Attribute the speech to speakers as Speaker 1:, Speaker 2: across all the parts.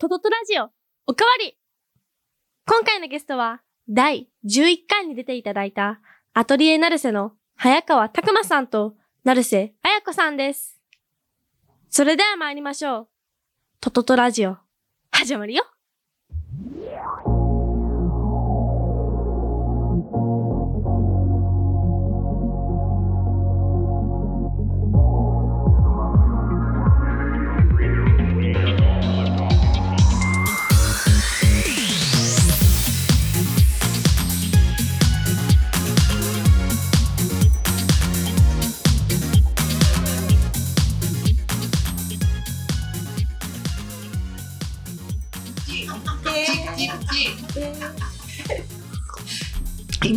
Speaker 1: トトトラジオ、おかわり今回のゲストは、第11回に出ていただいた、アトリエナルセの早川拓馬さんと、成瀬彩子さんです。それでは参りましょう。トトトラジオ、始まるよ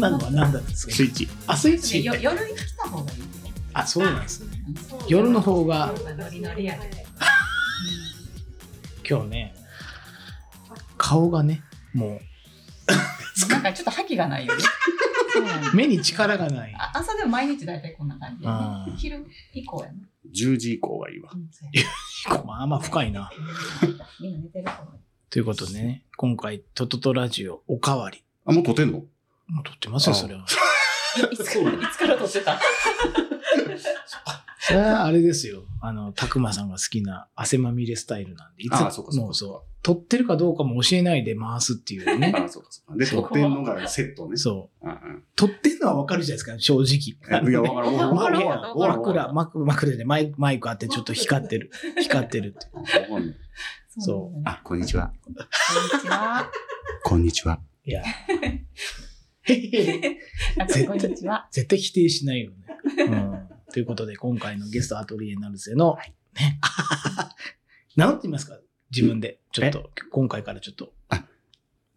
Speaker 2: 今のは何だったんですか？
Speaker 3: スイッチ。
Speaker 2: あ、スイッチ
Speaker 4: よ夜に来た方がいい。
Speaker 2: あ、そうなんですね。夜の方が
Speaker 4: ノリノリやね。
Speaker 2: 今日ね、顔がね、も
Speaker 4: なんかちょっと覇気がないよね。
Speaker 2: 目に力がない。
Speaker 4: あ朝でも毎日大体こんな感じ。昼以降やな。
Speaker 3: 10時以降がいいわ。
Speaker 2: まあまあ深いな。
Speaker 4: みんな寝てるかも。
Speaker 2: ということでね、今回、トトトラジオおかわり。
Speaker 3: あ、もう撮ってんの？
Speaker 2: 撮ってますよ、
Speaker 3: あ
Speaker 2: それは。
Speaker 4: いつから、いつから撮ってた？
Speaker 2: それはあれですよ。あの、たくまさんが好きな汗まみれスタイルなんで、いつ
Speaker 3: あそうかそうか
Speaker 2: もうそう、撮ってるかどうかも教えないで回すっていうね。
Speaker 3: あ、そうかそうか。で、撮ってんのがセットね。
Speaker 2: そう。
Speaker 3: うんうん
Speaker 2: 撮ってんのはわかるじゃないですか、正直。
Speaker 3: いや、わかる。わ
Speaker 2: ま
Speaker 3: かる。
Speaker 2: あ
Speaker 3: わかる。
Speaker 2: 枕、枕、枕でマイクマイクあってちょっと光ってる。光ってるって。そう
Speaker 3: あ、こんにちは。
Speaker 4: こんにちは。
Speaker 3: こんにちは。
Speaker 2: いや。
Speaker 4: こんにちは。
Speaker 2: 絶対否定しないよね。うん。ということで、今回のゲストアトリエナルセの、ね、名乗ってみますか？自分で。ちょっと、今回からちょっと、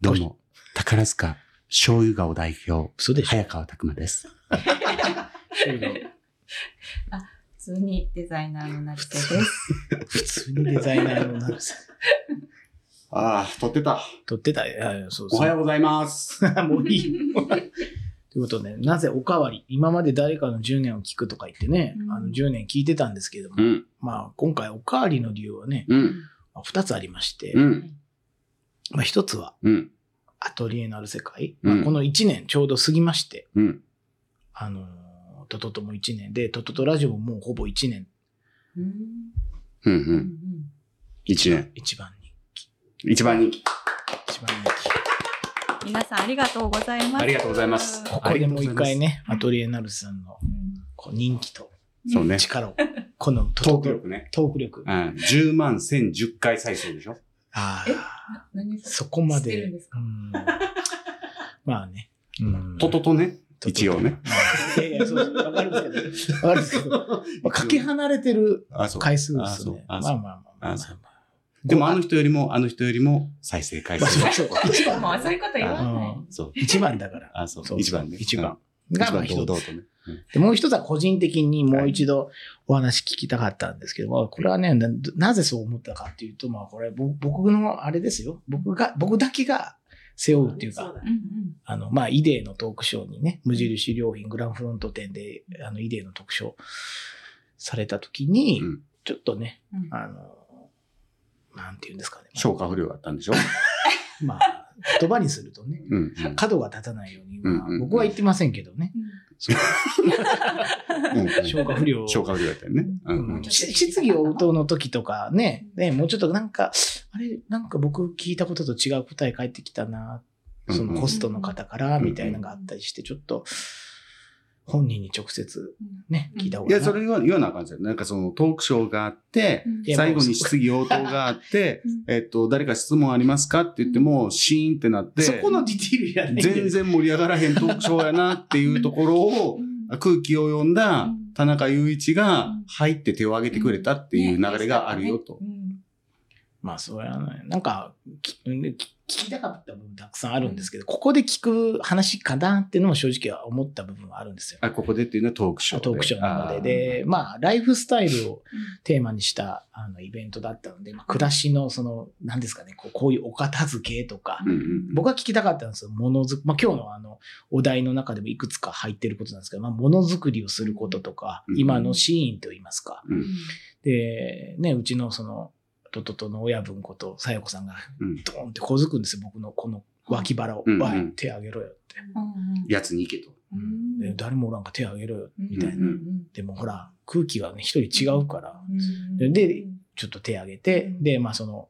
Speaker 3: どうも、宝塚醤油顔代表、早川拓馬 です。
Speaker 4: 普通にデザイナーのなるせです。
Speaker 2: 普通にデザイナーのナルセ。
Speaker 3: ああ、撮ってた。
Speaker 2: 撮ってた。いやいやそうそう。
Speaker 3: おはようございます。
Speaker 2: もういい。ということで、なぜおかわり今まで誰かの10年を聞くとか言ってね、
Speaker 4: うん
Speaker 2: あの10年聞いてたんですけども、
Speaker 3: うん。
Speaker 2: まあ今回おかわりの理由はね、
Speaker 3: うん。
Speaker 2: まあ2つありまして、
Speaker 3: うん。
Speaker 2: まあ1つは
Speaker 3: うん。
Speaker 2: アトリエなる世界、
Speaker 3: うん
Speaker 2: まあ、この1年ちょうど過ぎまして、
Speaker 3: うん。
Speaker 2: あのートトトも1年で、トトトラジオももうほぼ1年、
Speaker 4: うん
Speaker 3: うん。
Speaker 4: う
Speaker 3: うんん。一年。
Speaker 2: 一番人気。
Speaker 3: 一番人気。
Speaker 2: 一番人気。
Speaker 4: 皆さんありがとうございます。
Speaker 3: ありがとうございます
Speaker 2: ここでもう一回ね、アトリエなるさんの
Speaker 4: うん
Speaker 2: こう人気と
Speaker 3: そうね。
Speaker 2: 力を、このト
Speaker 3: ーク力ね。
Speaker 2: トーク力。
Speaker 3: うん。10万1010回再生でしょ？
Speaker 2: あ
Speaker 4: え
Speaker 2: あ、
Speaker 4: 何
Speaker 2: そこまで。まあね。うん
Speaker 3: トトトね？一応ね。
Speaker 2: いやいや、そうです。わかるんですけど、わかるんですけど、まあ、かけ離れてる
Speaker 3: あ、そう。
Speaker 2: 回数ですね。ま
Speaker 3: あ
Speaker 2: まあまあまあ。
Speaker 3: でもあの人よりも、あの人よりも再生回数が。
Speaker 2: まあそう一番、
Speaker 4: そういうこと言わない。
Speaker 3: そう。
Speaker 2: 一番だから。
Speaker 3: あ、そう。
Speaker 2: そう
Speaker 3: 一番ね。
Speaker 2: 一番。
Speaker 3: うん。
Speaker 2: が
Speaker 3: 一番堂
Speaker 2: まあ一つ
Speaker 3: 々とね。
Speaker 2: でもう一つは個人的にもう一度お話聞きたかったんですけども、これはね、ななぜそう思ったかっていうと、まあこれぼ僕のあれですよ。僕が、僕だけが背負うっていうか、あの、まあ、イデーのトークショーにね、無印良品グランフロント店で、あの、イデーの特賞された時に、
Speaker 3: うん
Speaker 2: ちょっとね、
Speaker 4: うん
Speaker 2: あの、なんていうんですかね。
Speaker 3: 消化不良だったんでしょ？
Speaker 2: まあ、言葉にするとね、
Speaker 3: うんうん。
Speaker 2: 角が立たないように、まあ僕は言ってませんけどね、
Speaker 3: うん。う。ん
Speaker 2: 消化不良。
Speaker 3: 消化不良だったよね。うんうん。
Speaker 2: うん。し質疑応答の時とかね、ね、もうちょっとなんか、あれ、なんか僕聞いたことと違う答え返ってきたな、そのホストの方から、みたいなのがあったりして、ちょっと、本人に直接ね、聞いた方
Speaker 3: いや、
Speaker 2: がな
Speaker 3: それ言わ言わなあかんじゃん。なんかそのトークショーがあって、
Speaker 2: いや
Speaker 3: 最後に質疑応答があって
Speaker 4: うん、
Speaker 3: えっと、誰か質問ありますかって言っても、シーンってなって、
Speaker 2: そこのディティールやね。
Speaker 3: 全然盛り上がらへんトークショーやなっていうところを、空気を読んだ田中雄一が入って手を挙げてくれたっていう流れがあるよと。
Speaker 2: まあ、それはね、なんか、き聞聞きたかった部分たくさんあるんですけど、ここで聞く話かなっていうのも正直は思った部分はあるんですよ。
Speaker 3: あ、ここでっていうのはトークショーで。
Speaker 2: トークショーなので。で、まあ、ライフスタイルをテーマにしたあのイベントだったので、まあ、暮らしのその、何ですかね、こうこういうお片付けとか、
Speaker 3: うんうん
Speaker 2: 僕は聞きたかったんですよ。ものづく、まあ、今日のあの、お題の中でもいくつか入ってることなんですけど、まあ、ものづくりをすることとか、
Speaker 3: うん
Speaker 2: 今のシーンといいますか。
Speaker 3: うん
Speaker 2: で、ね、うちのその、トトトの親分こと、さやこさんが、
Speaker 3: うん。
Speaker 2: ドーンって小づくんですよ、僕のこの脇腹を。
Speaker 3: うん
Speaker 2: わい、手あげろよって。
Speaker 3: やつに行けと。
Speaker 2: 誰もおらんから手あげろよ、みたいな。
Speaker 3: うん
Speaker 2: でもほら、空気がね、一人違うから、ででちょっと手あげて、
Speaker 4: うん。
Speaker 2: で、まあその、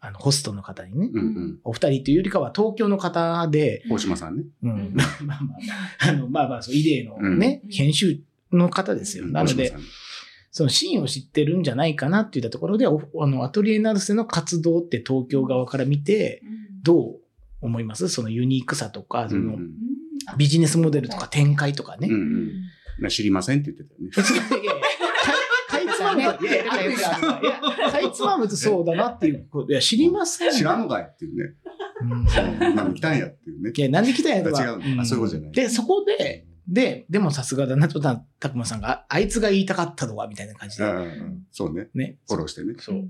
Speaker 2: あの、ホストの方にね、
Speaker 3: うんうん。
Speaker 2: お二人というよりかは東京の方で、
Speaker 3: 大島さんね。
Speaker 2: うん、
Speaker 4: うん。
Speaker 2: まあまあ、あ。の、まあまあ、そう、イデーのね、
Speaker 4: うん。
Speaker 2: 編集の方ですよ。
Speaker 3: うん。
Speaker 2: なのでそのシーンを知ってるんじゃないかなって言ったところで、おあの、アトリエナルセの活動って東京側から見て、どう思います？そのユニークさとか、その
Speaker 3: うんうん
Speaker 2: ビジネスモデルとか展開とかね。
Speaker 3: うんうんな知りませんって言ってたよね。
Speaker 2: いやいやかかいつまむと、そうだなっていうこと。いや、知りません。
Speaker 3: 知らんのかいっていうね。
Speaker 2: うん
Speaker 3: そうなんで来たんやっていうね。
Speaker 2: いや、なんで来たんやとか。
Speaker 3: 違うのあそういうことじゃない
Speaker 2: で、そこで、で、でもさすがだなと、たたくまさんが、ああいつが言いたかったのは、みたいな感じで。
Speaker 3: そうね。
Speaker 2: ね。
Speaker 3: フォローしてね。
Speaker 2: そう。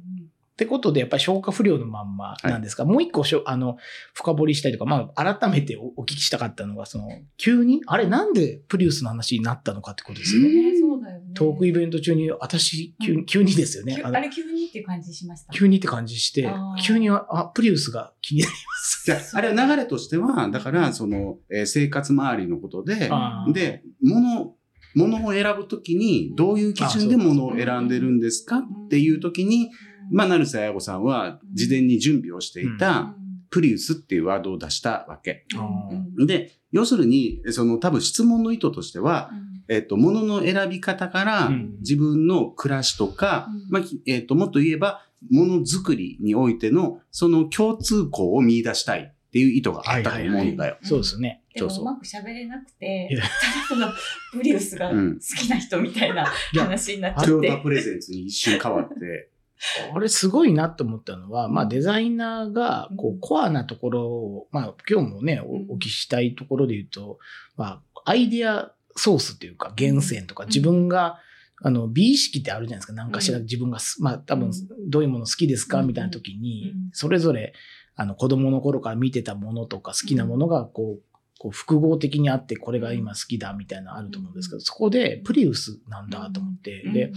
Speaker 2: ってことで、やっぱり消化不良のまんまなんですが、もう一個しょ、あの、深掘りしたいとか、まあ、改めておお聞きしたかったのが、その、急に、あれ、なんでプリウスの話になったのかってことですよね。
Speaker 4: ねそうだよね。
Speaker 2: トークイベント中に、私、急に、急にですよね。あ
Speaker 4: れ急にって感じしました？
Speaker 2: 急にって感じして急には、あ、プリウスが気になります。
Speaker 3: じゃあ、あれは流れとしては、だから、その、えー生活周りのことで、で、物、物を選ぶときに、どういう基準で物を選んでるんですか？っていうときに、まあ、成瀬彩子さんは事前に準備をしていた、プリウスっていうワードを出したわけ。
Speaker 2: あ
Speaker 3: で、要するに、その多分質問の意図としては、えっと、物の選び方から
Speaker 2: うん。
Speaker 3: 自分の暮らしとか、
Speaker 4: うん。
Speaker 3: まあ、きえっと、もっと言えば、ものづくりにおいての、その共通項を見出したいっていう意図があったと思うんだよ。
Speaker 2: そうですね。
Speaker 4: でも
Speaker 3: そう
Speaker 4: まく喋れなくてただそのプリウスが好きな人みたいな話になっちゃっ
Speaker 3: トヨタ
Speaker 4: て。
Speaker 3: プレゼンツに一瞬変わって、
Speaker 2: あれすごいなと思ったのは、まあデザイナーがこ
Speaker 4: う
Speaker 2: コアなところを、まあ今日もね、
Speaker 4: うん。
Speaker 2: おお聞きしたいところで言うと、まあアイデアソースっていうか源泉とか
Speaker 4: うん。
Speaker 2: 自分が、あの美意識ってあるじゃないですか。何かしら
Speaker 4: うん。
Speaker 2: 自分がす、まあ多分
Speaker 4: うん。
Speaker 2: どういうもの好きですか？
Speaker 4: うん。
Speaker 2: みたいな時に
Speaker 4: うん、
Speaker 2: それぞれあの子供の頃から見てたものとか好きなものがこう、こう複合的にあってこれが今好きだみたいなのあると思うんですけど、そこでプリウスなんだと思って、で、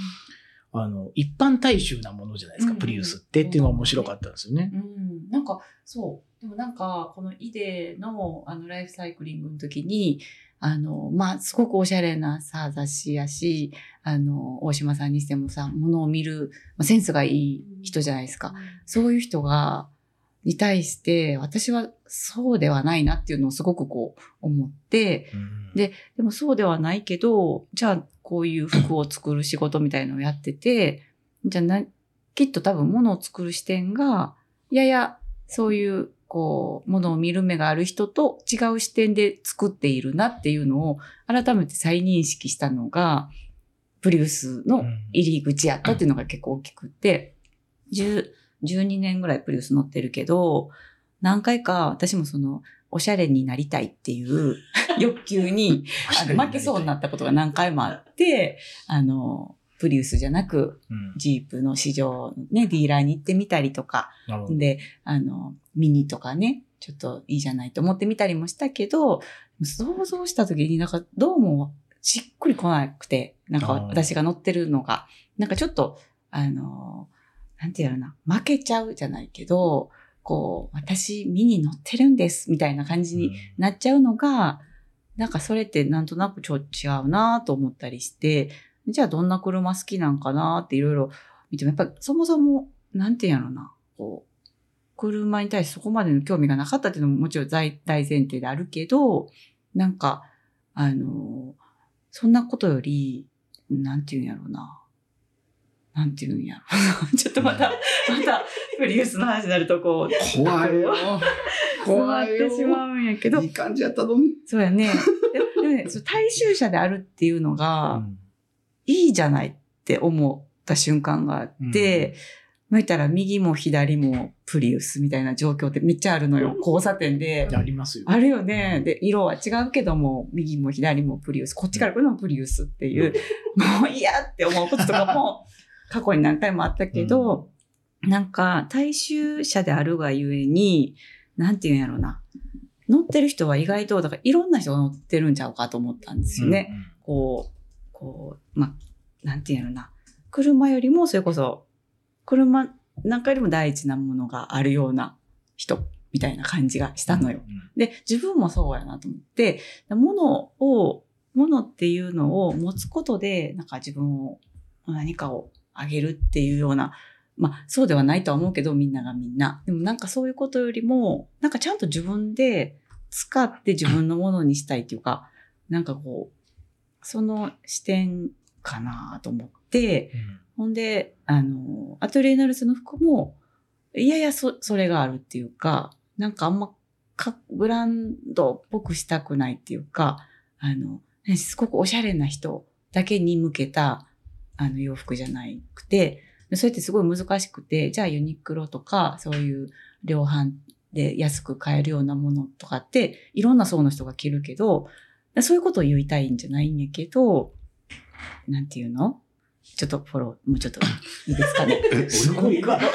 Speaker 2: あの、一般大衆なものじゃないですか、
Speaker 4: うん。
Speaker 2: プリウスって。っていうのが面白かったんですよね。
Speaker 4: うん、なんかそう。でもなんかこのイデのあのライフサイクリングの時にあのまあすごくおしゃれなさ雑誌やしあの大島さんにしてもさものを見る、まあ、センスがいい人じゃないですか。そういう人がに対して私はそうではないなっていうのをすごくこう思って
Speaker 2: うん
Speaker 4: ででもそうではないけどじゃあこういう服を作る仕事みたいのをやっててじゃあなきっと多分物を作る視点がややそういうこう物を見る目がある人と違う視点で作っているなっていうのを改めて再認識したのがプリウスの入り口やったっていうのが結構大きくって、10 12年ぐらいプリウス乗ってるけど、何回か私もその、おしゃれになりたいっていう 欲求にあの負けそうになったことが何回もあって、あの、プリウスじゃなく、
Speaker 2: うん。
Speaker 4: ジープの市場、ね、ディーラーに行ってみたりとか。で、あの、ミニとかね、ちょっといいじゃないと思ってみたりもしたけど、想像した時になんかどうもしっくりこなくて、なんか私が乗ってるのが、なんかちょっと、あの、なんていうのかな、負けちゃうじゃないけど、こう、私ミニ乗ってるんです、みたいな感じになっちゃうのが、なんかそれってなんとなくちょっと違うなと思ったりして、じゃあどんな車好きなんかなっていろいろ見ても、やっぱりそもそも、なんていうんやろな、こう、車に対してそこまでの興味がなかったっていうのももちろん大大前提であるけど、なんか、あの、そんなことより、なんていうんやろうな。なんていうんやろうな。ちょっとまた、また、プリウスの話になるとこう、
Speaker 3: 怖いよ。怖いよ
Speaker 4: ってしまうんやけど
Speaker 3: い、い感じやったのに。
Speaker 4: そうやね。ででもね、大衆車であるっていうの
Speaker 2: う
Speaker 4: が、
Speaker 2: ん
Speaker 4: いいじゃないって思った瞬間があって、まあ言ったら右も左もプリウスみたいな状況ってめっちゃあるのよ。交差点で。
Speaker 2: ありますよ。
Speaker 4: あるよね。で、色は違うけども、右も左もプリウス、こっちから来るのもプリウスっていう、もう嫌って思うこととかも過去に何回もあったけど、なんか大衆車であるがゆえに、なんていうんやろな。乗ってる人は意外と、だからいろんな人が乗ってるんちゃうかと思ったんですよね。こう、こう、まあ、なんていうのな。車よりもそれこそ、車何回でも大事なものがあるような人みたいな感じがしたのよ。で、自分もそうやなと思って、物を、物っていうのを持つことで、なんか自分を、何かをあげるっていうような、まあそうではないとは思うけど、みんながみんな。でもなんかそういうことよりも、なんかちゃんと自分で使って自分のものにしたいっていうか、なんかこう、その視点かなと思って、ほんで、あの、アトリエナルスの服も、いやいや、そ、それがあるっていうか、なんかあんまか、ブランドっぽくしたくないっていうか、あの、ねすごくおしゃれな人だけに向けた、あの、洋服じゃなくて、でそれってすごい難しくて、じゃあユニクロとか、そういう量販で安く買えるようなものとかって、いろんな層の人が着るけど、そういうことを言いたいんじゃないんやけど、なんていうの？ちょっとフォロー、もうちょっといいですかね？
Speaker 3: え
Speaker 2: すごいわ。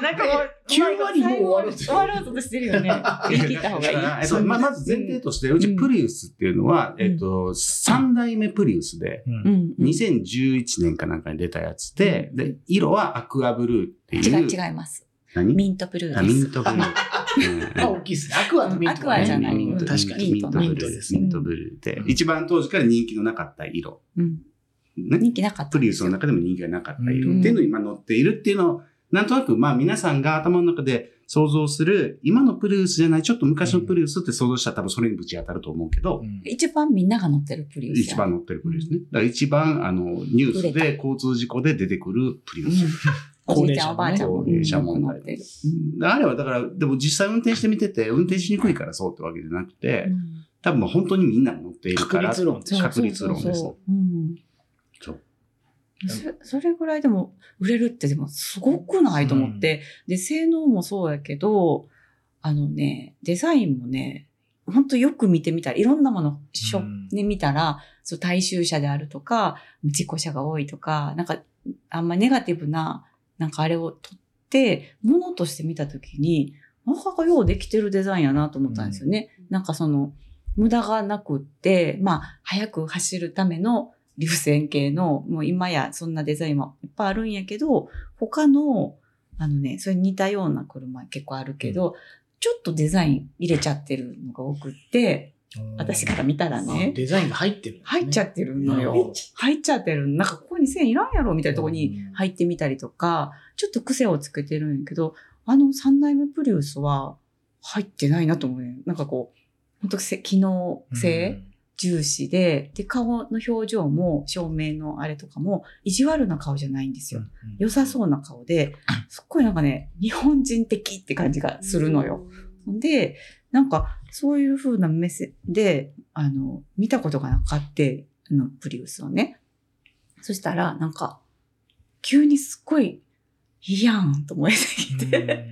Speaker 4: なんかもう、
Speaker 2: 9割もう終わろうと
Speaker 4: 終わろうとしてるよね。言 い切った方がいい。
Speaker 3: えっとまあ、まず前提として、うちプリウスっていうのは、
Speaker 4: うん
Speaker 3: えっと、3代目プリウスで、
Speaker 2: うん
Speaker 4: うんうん
Speaker 3: 2011年かなんかに出たやつで、で、色はアクアブルーっていう。
Speaker 4: 違う、違います。
Speaker 3: 何？
Speaker 4: ミントブルー
Speaker 3: あ、
Speaker 4: です。
Speaker 3: ミントブルー。うん
Speaker 2: あ、大きいですね。アクアとミント、
Speaker 4: アクアじゃない
Speaker 2: 確かに。
Speaker 3: ミントブルー
Speaker 4: ミント
Speaker 2: です
Speaker 3: ミントブルーで、一番当時から人気のなかった色。
Speaker 4: うん
Speaker 3: ね
Speaker 4: 人気なかった
Speaker 3: プリウス。の中でも人気がなかった色
Speaker 2: うん
Speaker 3: っていうのを今乗っているっていうのを、なんとなくまあ皆さんが頭の中で想像する、今のプリウスじゃない、ちょっと昔のプリウスって想像したら多分それにぶち当たると思うけど、
Speaker 2: うん
Speaker 4: 一番みんなが乗ってるプリウスや。
Speaker 3: 一番乗ってるプリウスね。だから一番あのニュースで交通事故で出てくるプリウス。
Speaker 4: うん。おじいちゃんおばあちゃんも
Speaker 3: 高齢者問題
Speaker 4: 乗ってる。
Speaker 3: あれはだから、でも実際運転してみてて、運転しにくいからそうってわけじゃなくて、
Speaker 4: うん
Speaker 3: 多分本当にみんなが乗っているから。
Speaker 2: 確率論です
Speaker 3: 確率論です。
Speaker 4: そうそうそううん
Speaker 3: そう
Speaker 4: そそれぐらいでも売れるってでもすごくないと思って、で、性能もそうやけど、あのね、デザインもね、本当よく見てみたら、いろんなもの、しょ
Speaker 2: うん
Speaker 4: ね、見たら、そう、大衆車であるとか、事故車が多いとか、なんか、あんまネガティブな、なんかあれを取って、ものとして見たときに、なかなかようできてるデザインやなと思ったんですよね。なんかその、無駄がなくって、まあ、速く走るための流線形の、もう今やそんなデザインもいっぱいあるんやけど、他の、あのね、それに似たような車結構あるけど、ちょっとデザイン入れちゃってるのが多くって、私から見たらね、
Speaker 2: デザインが入ってるね。
Speaker 4: 入っちゃってるのよ
Speaker 2: ど。
Speaker 4: 入っちゃってる。なんかここに線いらんやろみたいなとこに入ってみたりとか、ちょっと癖をつけてるんやけど、あの三代目プリウスは入ってないなと思うね。なんかこう、本当せ機能性重視で、で、顔の表情も照明のあれとかも意地悪な顔じゃないんですよ。良さそうな顔で、すっごいなんかね、日本人的って感じがするのよ。で、なんか、そういう風な目線で、あの、見たことがなかって、あの、プリウスをね。そしたら、なんか、急にすっごい、いいやんと思えてきて、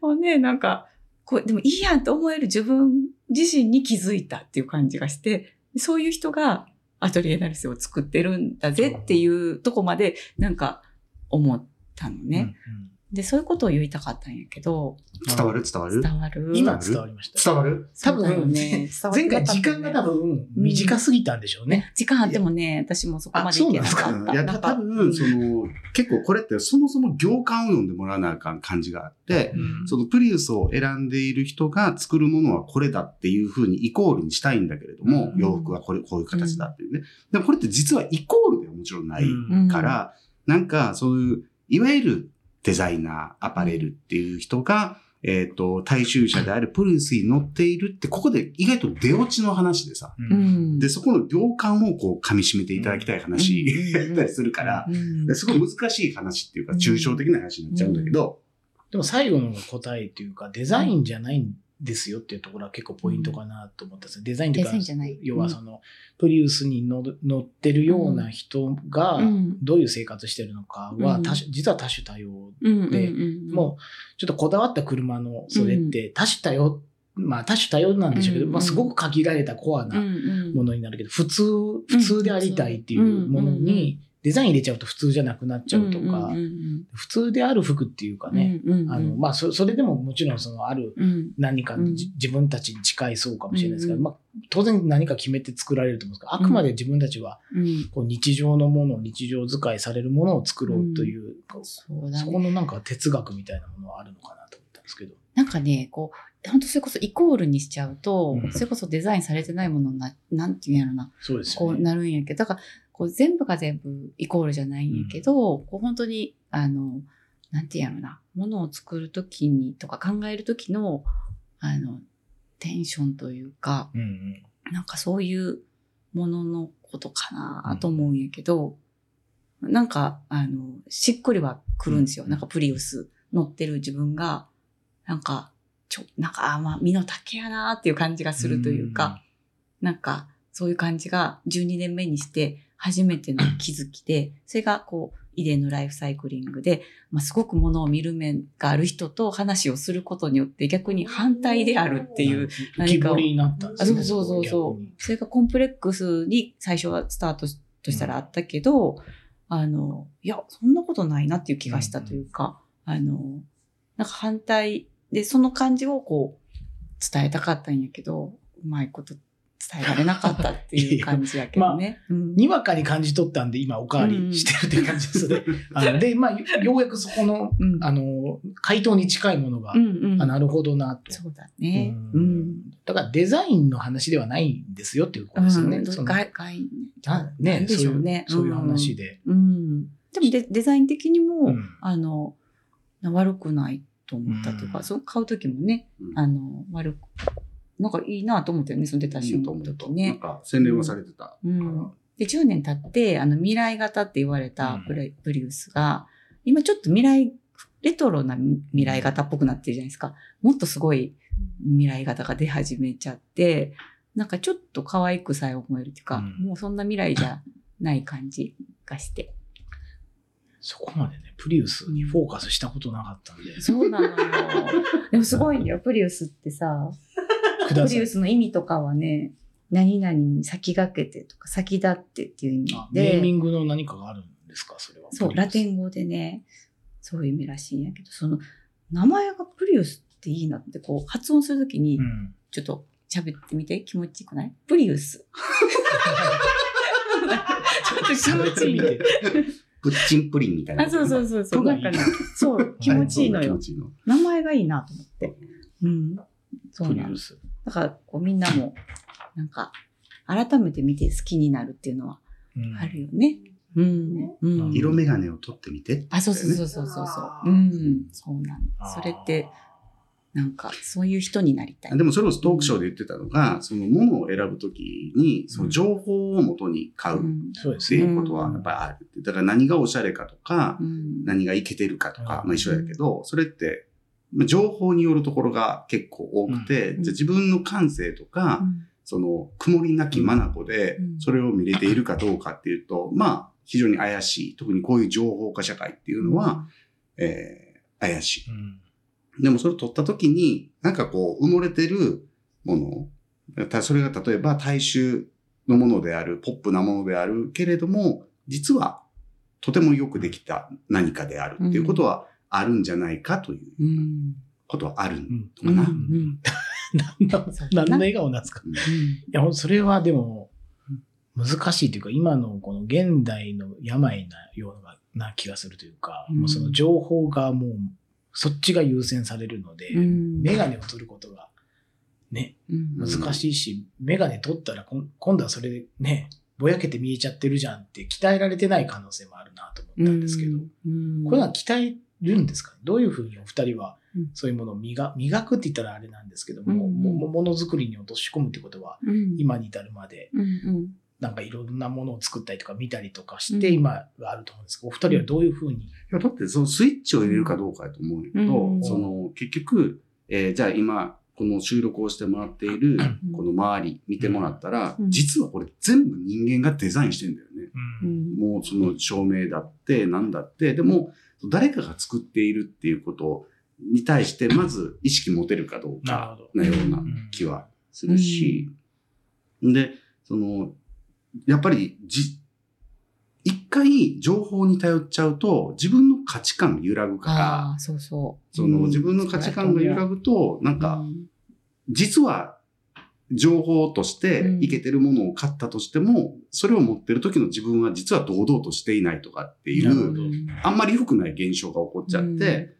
Speaker 4: もうね、なんか、こう、でもいいやんと思える自分自身に気づいたっていう感じがして、そういう人がアトリエナルセを作ってるんだぜっていうとこまで、なんか、思ったのね。で、そういうことを言いたかったんやけど、
Speaker 3: 伝わる？伝わる？
Speaker 4: 伝わる？
Speaker 2: 今伝わりました。
Speaker 3: 伝わる？
Speaker 2: 多分、
Speaker 4: ね。
Speaker 2: 前回時間が多分短すぎたんでしょうね。
Speaker 4: 時間あってもね、私もそこまでいけなかった。
Speaker 3: いや、
Speaker 4: なんか
Speaker 3: 多分、その、結構これってそもそも行間を読んでもらわなあかん感じがあって、そのプリウスを選んでいる人が作るものはこれだっていうふうにイコールにしたいんだけれども、
Speaker 2: うん。
Speaker 3: 洋服はこれ、こういう形だっていうね。でもこれって実はイコールではもちろんない
Speaker 2: うん。
Speaker 3: から、なんかそういう、いわゆるデザイナー、アパレルっていう人が、えっ、と、大衆車であるプリウスに乗っているって、ここで意外と出落ちの話でさ、
Speaker 2: う
Speaker 4: うん。ん。
Speaker 3: で、そこの行間をこう噛み締めていただきたい話、
Speaker 4: うん。
Speaker 3: やったりするから、
Speaker 4: うん。
Speaker 3: ですごい難しい話っていうか、抽象的な話になっちゃうんだけど、
Speaker 2: でも最後の答えというか、デザインじゃないんですよっていうところは結構ポイントかなと思ったんですよ。デザインとか。要はその、プリウスに乗ってるような人が
Speaker 4: うん、
Speaker 2: どういう生活してるのかは、実は多種多様
Speaker 4: うん
Speaker 2: でもう、ちょっとこだわった車のそれって多種多様、まあ多種多様なんでしょうけど、
Speaker 4: うん
Speaker 2: まあすごく限られたコア
Speaker 4: うん
Speaker 2: な
Speaker 4: うん。
Speaker 2: ものになるけど、普通、普通でありたいっていうものに、デザイン入れちゃうと普通じゃなくなっちゃうとか普通である服っていうか
Speaker 4: うん
Speaker 2: ね、あの、まあそそれでももちろんそのある
Speaker 4: うん。
Speaker 2: 何か自分たちに近いそうかもしれないですけど、
Speaker 4: うん
Speaker 2: まあ当然何か決めて作られると思うんですけど、あくまで自分たちは
Speaker 4: うん。
Speaker 2: こう日常のもの、日常使いされるものを作ろうという、
Speaker 4: そうだね。
Speaker 2: そこのなんか哲学みたいなものはあるのかなと思ったんですけど。
Speaker 4: なんかね、こう、本当それこそイコールにしちゃうと、
Speaker 2: うん。
Speaker 4: それこそデザインされてないものな、なんていうんやろな、
Speaker 2: そうですよね。
Speaker 4: こうなるんやけど、だから、こう全部が全部イコールじゃないんやけど、こう本当に、あの、なんていうんやろな、ものを作るときにとか考えるときの、あの、テンションというか、
Speaker 2: うんうん。
Speaker 4: なんかそういうもののことかなと思うんやけど、なんか、あの、しっくりはくるんですよ。
Speaker 2: うん。
Speaker 4: なんかプリウス乗ってる自分が、なんか、ちょ、なんか、あ、まあ、身の丈やなっていう感じがするというか、なんか、そういう感じが12年目にして初めての気づきで、それがこう、イデンのライフサイクリングで、まあ、すごくものを見る面がある人と話をすることによって逆に反対であるっていう、
Speaker 2: うん。浮きになったんですね。
Speaker 4: あそうそうそうそう。それがコンプレックスに最初はスタートとしたらあったけど、あの、いや、そんなことないなっていう気がしたというか、あの、なんか反対で、その感じをこう、伝えたかったんやけど、うまいこと伝えられなかったっていう感じやけどね。うん
Speaker 2: にわかに感じ取ったんで、今おかわりしてるっていう感じですね。あので、まあ、ようやくそこの、
Speaker 4: うん
Speaker 2: あの、回答に近いものが、
Speaker 4: うんうん
Speaker 2: あなるほどなと。
Speaker 4: そうだね。
Speaker 2: う
Speaker 4: うんん。
Speaker 2: だからデザインの話ではないんですよっていうことですよね。
Speaker 4: うん
Speaker 2: その
Speaker 4: 外外
Speaker 2: な
Speaker 4: な
Speaker 2: ね
Speaker 4: んでしょうね。
Speaker 2: そういうそういう話で。
Speaker 4: うん。でもデデザイン的にも、
Speaker 2: うん
Speaker 4: あの、悪くないと思ったというか、
Speaker 2: うん
Speaker 4: そう買うときもね、
Speaker 3: うん
Speaker 4: あの、悪く、なんかいいなと思ったよね、その出た瞬間の時
Speaker 3: なん
Speaker 4: ね。
Speaker 3: か洗練はされてた。
Speaker 4: うん。で、10年経って、あの、未来型って言われたプレ、プリウスが、今ちょっと未来、レトロな未来型っぽくなってるじゃないですか。もっとすごい未来型が出始めちゃって、なんかちょっと可愛くさえ思えるっていうか、
Speaker 2: うん
Speaker 4: もうそんな未来じゃない感じがして。
Speaker 2: そこまでね、プリウスにフォーカスしたことなかったんで、
Speaker 4: そうなのよ。でもすごいんだよ、プリウスってさ。
Speaker 2: ください
Speaker 4: プリウ。スの意味とかはね、何々に先駆けてとか先立ってっていう意味
Speaker 2: あネーミ
Speaker 4: で、
Speaker 2: ングの何かがあるんですか？それは。
Speaker 4: そう、ラテン語でね、そういう意味らしいんやけど、その、名前がプリウスっていいなって、こう、発音するときに
Speaker 2: う、ん。
Speaker 4: ちょっと喋ってみて、気持ちいいくない？プリウス。ちょっと気持ちいいの。
Speaker 3: プッチンプリンみたいな。
Speaker 4: あ、そうそうそうそう。ないんかね、そう、気持ちいいのよ。名前がいいなと思って。うん。そうなの
Speaker 2: プリウ。ス。
Speaker 4: だから、こうみんなも、なんか、改めて見て好きになるっていうのは
Speaker 2: うん
Speaker 4: あるよね。うん。うん。
Speaker 3: 色眼鏡を取ってみて。
Speaker 4: あ、そうそうそうそうそうそう。うん。そうなの。それって、なんか、そういう人になりたい。
Speaker 3: でもそれをトークショーで言ってたのが、そのものを選ぶときに、その情報を元に買うっ
Speaker 4: うん。
Speaker 2: そうですね。
Speaker 3: ていうことはやっぱりあるって。だから何がおしゃれかとか
Speaker 4: う、ん。
Speaker 3: 何がいけてるかとか、
Speaker 2: うん
Speaker 3: まあ一緒やけど、それって、まあ情報によるところが結構多くて、
Speaker 4: うん。
Speaker 3: じゃあ自分の感性とか、その曇りなき眼で
Speaker 4: うん。
Speaker 3: それを見れているかどうかっていうと、まあ非常に怪しい。特にこういう情報化社会っていうのは、、えー怪しい。
Speaker 2: うん。
Speaker 3: でもそれを取った時に、なんかこう、埋もれてるもの、たそれが例えば大衆のものである、ポップなものであるけれども、実はとてもよくできた何かであるっていうことはあるんじゃないかという。ことはあるのかな。
Speaker 2: 何の笑顔なん。ですか
Speaker 3: うん。
Speaker 2: いや、それはでも、難しいというか、今のこの現代の病なような気がするというか、
Speaker 4: うん。
Speaker 2: もうその情報がもう、そっちが優先されるので、
Speaker 4: うん。
Speaker 2: メガネを取ることが、ね、難しいし、メガネ取ったら今度はそれでね、ぼやけて見えちゃってるじゃん。って鍛えられてない可能性もあるなと思ったん。ですけど、これは鍛えるんですか？ねどういうふうにお二人は
Speaker 4: うん。
Speaker 2: そういうものを磨磨くって言ったらあれなんですけども、
Speaker 4: うん
Speaker 2: ももものづくりに落とし込むってことは、
Speaker 4: うん
Speaker 2: 今に至るまで、
Speaker 4: うんうん。
Speaker 2: なんかいろんなものを作ったりとか見たりとかして、
Speaker 4: うん。
Speaker 2: 今があると思うんですけど、お二人はどういうふうに、
Speaker 3: いや、だってそのスイッチを入れるかどうかやと思うけど、
Speaker 4: うん。
Speaker 3: その結局、えーじゃあ今、この収録をしてもらっている、
Speaker 4: うん。
Speaker 3: この周り見てもらったら、
Speaker 4: うん。
Speaker 3: 実はこれ全部人間がデザインしてんだよね。
Speaker 4: うん。
Speaker 3: もうその照明だって、なんだって、でも、誰かが作っているっていうことに対して、まず意識持てるかどうか
Speaker 2: な
Speaker 3: ような気はするし、で、その、やっぱりじ、一回情報に頼っちゃうと、自分の価値観が揺らぐから、
Speaker 4: そうそう。
Speaker 3: その自分の価値観が揺ら
Speaker 4: ぐ
Speaker 3: ぐと、なんか、実は情報としていけてるものを買ったとしても、それを持ってる時の自分は実は堂々としていないとかっていう、あんまり良くない現象が起こっちゃって、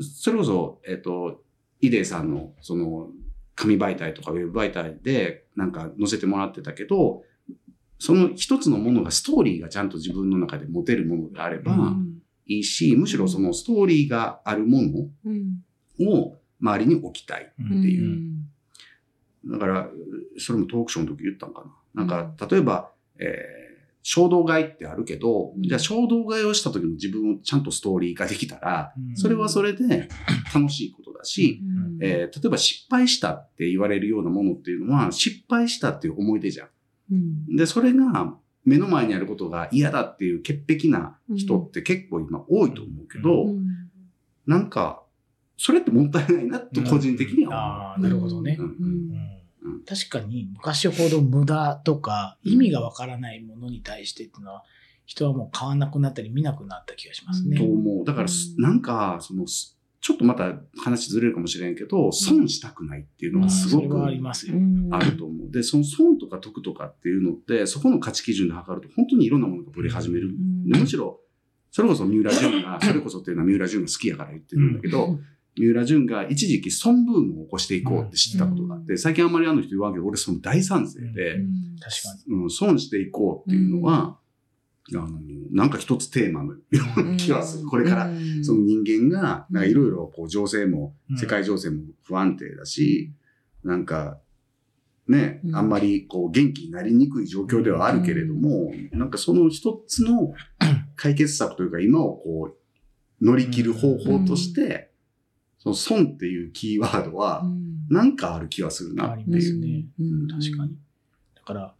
Speaker 3: それこそ、えっ、と、イデーさんの、その、紙媒体とかウェブ媒体でなんか載せてもらってたけど、その一つのものがストーリーがちゃんと自分の中で持てるものであればいいし、むしろそのストーリーがあるも
Speaker 4: うん。
Speaker 3: のを周りに置きたい。
Speaker 2: うん
Speaker 3: っていうだから、それもトークショーの時言ったんかな。なんか、例えば、えー衝動買いってあるけど、
Speaker 4: うん。
Speaker 3: じゃあ衝動買いをした時の自分をちゃんとストーリー化できたら、
Speaker 2: うん。
Speaker 3: それはそれで楽しいことだし、
Speaker 4: うん。
Speaker 3: えー例えば失敗したって言われるようなものっていうのは、失敗したっていう思い出じゃん。
Speaker 4: うん。
Speaker 3: で、それが目の前にあることが嫌だっていう潔癖な人って結構今多いと思うけど、
Speaker 4: うん。
Speaker 3: なんか、それってもったいないなと個人的には
Speaker 2: ああ、なるほどね。確かに昔ほど無駄とか意味がわからないものに対してっていうのは人はもう買わなくなったり見なくなった気がしますね。
Speaker 3: と思う。だからす、
Speaker 4: うん。
Speaker 3: なんか、その、すちょっとまた話ずれるかもしれんけど、損したくないっていうのがすごく
Speaker 2: ありますよ。
Speaker 3: あると思う。で、その損とか得とかっていうのって、そこの価値基準で測ると、本当にいろんなものがぶれ始める。でむしろ、それこそ三浦淳が、それこそっていうのは三浦淳が好きやから言ってるんだけど、三浦淳が一時期損ブームを起こしていこうって知ったことがあって、最近あんまりあの人言わんけど、俺その大賛成で、
Speaker 2: 確かに。
Speaker 3: うん、損していこうっていうのは、あの、なんか一つテーマのような気がする。これから、その人間が、いろいろこう情勢も、
Speaker 2: うん。
Speaker 3: 世界情勢も不安定だし、なんか、ね、
Speaker 4: うん。
Speaker 3: あんまりこう元気になりにくい状況ではあるけれども、なんかその一つの解決策というか今をこう乗り切る方法として、その損っていうキーワードはなんかある気がするな
Speaker 2: あり
Speaker 3: っていう。
Speaker 2: ますね。確かに。だから、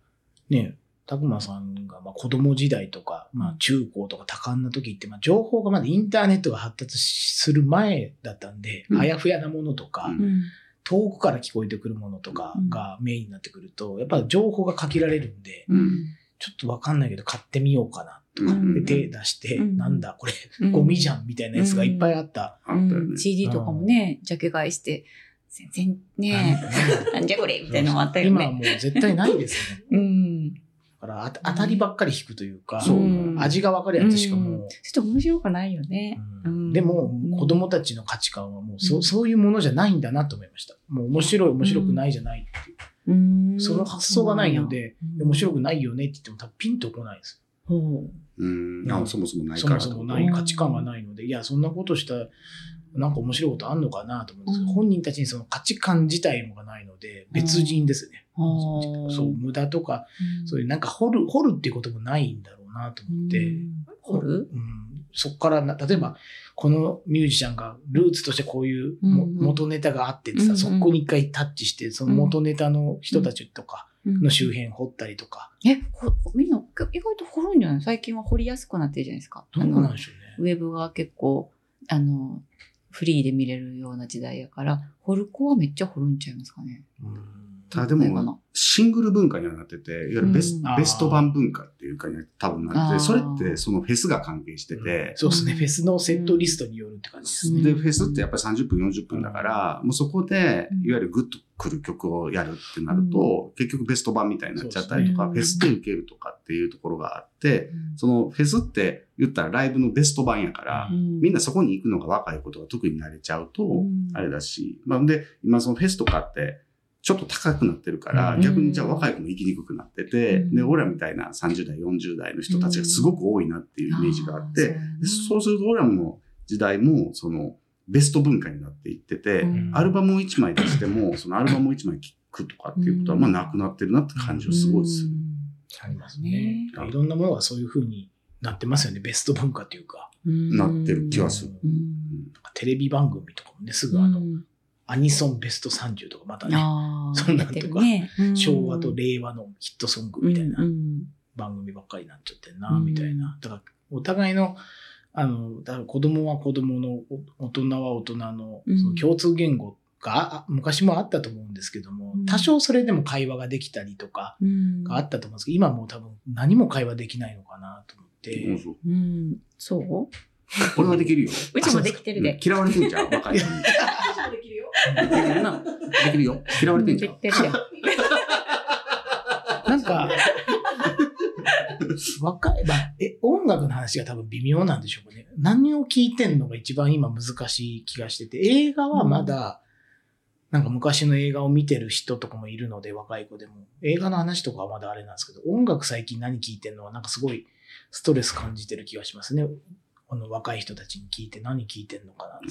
Speaker 2: ね、たくまさんがまあ子供時代とか、まあ中高とか多感な時って、まあ情報がまだインターネットが発達する前だったんで、
Speaker 3: うん。
Speaker 2: あやふやなものとか、
Speaker 3: うん。
Speaker 2: 遠くから聞こえてくるものとかがメインになってくると、やっぱ情報が限られるんで、ちょっとわかんないけど買ってみようかなで手出して、
Speaker 4: うん
Speaker 2: なんだこれ、
Speaker 4: うん
Speaker 2: ゴミじゃんみたいなやつがいっぱいあった。
Speaker 4: CD とかもね、ジャケ買いして、全然ね、なん。じゃこれみたいなのもあったよね。
Speaker 2: 今はもう絶対ないですね。
Speaker 4: うん。
Speaker 2: だからあ当たりばっかり引くというか、味がわかるやつしかもう、
Speaker 4: ちょっと面白くないよね。
Speaker 2: でも、子供たちの価値観はもうそ,、そういうものじゃないん。だなと思いました。もう面白い、面白くないじゃないってその発想がないので、
Speaker 4: うん。
Speaker 2: 面白くないよねって言っても多分ピンとこないです。
Speaker 4: ほ
Speaker 3: う。ん。あそもそもない
Speaker 2: そ
Speaker 3: からってこと
Speaker 2: もそもない価値観がないので、いや、そんなことしたら、なんか面白いことあんのかなと思うんですけど、
Speaker 4: うん。
Speaker 2: 本人たちにその価値観自体もがないので、別人ですね。そう、無駄とか、
Speaker 4: うん。
Speaker 2: そういうなんか掘る、掘るっていうこともないんだろうなと思って、
Speaker 4: うん。掘る？
Speaker 2: うん、そこからな、例えば、このミュージシャンがルーツとしてこういうも、元ネタがあってさ、
Speaker 4: うんうん
Speaker 2: そこに一回タッチして、その元ネタの人たちとかの周辺掘ったりとか、
Speaker 4: え、ほみんな意外と掘るんじゃない？最近は掘りやすくなってるじゃないですか？
Speaker 2: どうなんでしょうね。
Speaker 4: ウェブが結構、あの、フリーで見れるような時代やから、掘る子はめっちゃ掘るんちゃいますかね？
Speaker 2: うん
Speaker 3: ただでもシングル文化にはなってて、いわゆるベス,、
Speaker 4: うん
Speaker 3: ベスト版文化っていうかには多分なってそれってそのフェスが関係してて、
Speaker 2: そうですね、
Speaker 4: うん
Speaker 2: フェスのセットリストによるって感じですね。
Speaker 4: うん。
Speaker 3: で、フェスってやっぱり30分、40分だから、もうそこで
Speaker 4: うん、
Speaker 3: いわゆるグッとくる曲をやるってなると、結局ベスト版みたいになっちゃったりとか、フェスで受けるとかっていうところがあって、そのフェスって言ったらライブのベスト版やから、みんなそこに行くのが若いことが特に慣れちゃうと、
Speaker 4: うん。
Speaker 3: あれだし、まあ、で、今そのフェスとかって、ちょっと高くなってるから、
Speaker 2: うん。
Speaker 3: 逆にじゃあ若い子も行きにくくなってて、
Speaker 4: うん。
Speaker 3: で、俺らみたいな30代、40代の人たちがすごく多いなっていうイメージがあって、でそうすると俺らの時代も、その、ベスト文化になっていってて、
Speaker 4: うん。
Speaker 3: アルバムを1枚出しても、そのアルバムを1枚聴くとかっていうことは、
Speaker 4: うん
Speaker 3: まあなくなってるなって感じはすごいする。
Speaker 2: ありますね。
Speaker 3: ね
Speaker 2: いろんなものがそういう風になってますよね、ベスト文化というか。
Speaker 3: なってる気はする。
Speaker 2: テレビ番組とかもね、すぐあの、
Speaker 4: うん
Speaker 2: アニソンベスト30とかまたね、そんなんとか
Speaker 4: ね。うん。
Speaker 2: 昭和と令和のヒットソングみたいな番組ばっかりになっちゃってんな、
Speaker 4: うん
Speaker 2: みたいな。だから、お互いの、あの、だから子供は子供の、お大人は大人の
Speaker 4: うん。
Speaker 2: その共通言語が、あ昔もあったと思うんですけども、
Speaker 4: うん。
Speaker 2: 多少それでも会話ができたりとか
Speaker 4: うん。
Speaker 2: があったと思うんですけど、今もう多分何も会話できないのかなと思って、
Speaker 3: そうそう。
Speaker 4: うん。そう？
Speaker 3: これはできるよ。
Speaker 4: うちもできてるで。
Speaker 3: 嫌われてんじゃん、若い子に。
Speaker 1: できるよ。
Speaker 3: できるな。できるよ。嫌われてんじゃん。
Speaker 2: なんか、若い、まあ、え、音楽の話が多分微妙なんでしょうかね。何を聞いてんのが一番今難しい気がしてて、映画はまだ、なんか昔の映画を見てる人とかもいるので、若い子でも。映画の話とかはまだあれなんですけど、音楽最近何聞いてんのはなんかすごいストレス感じてる気がしますね。この若い人たちに聞いて何聞いてんのかなって。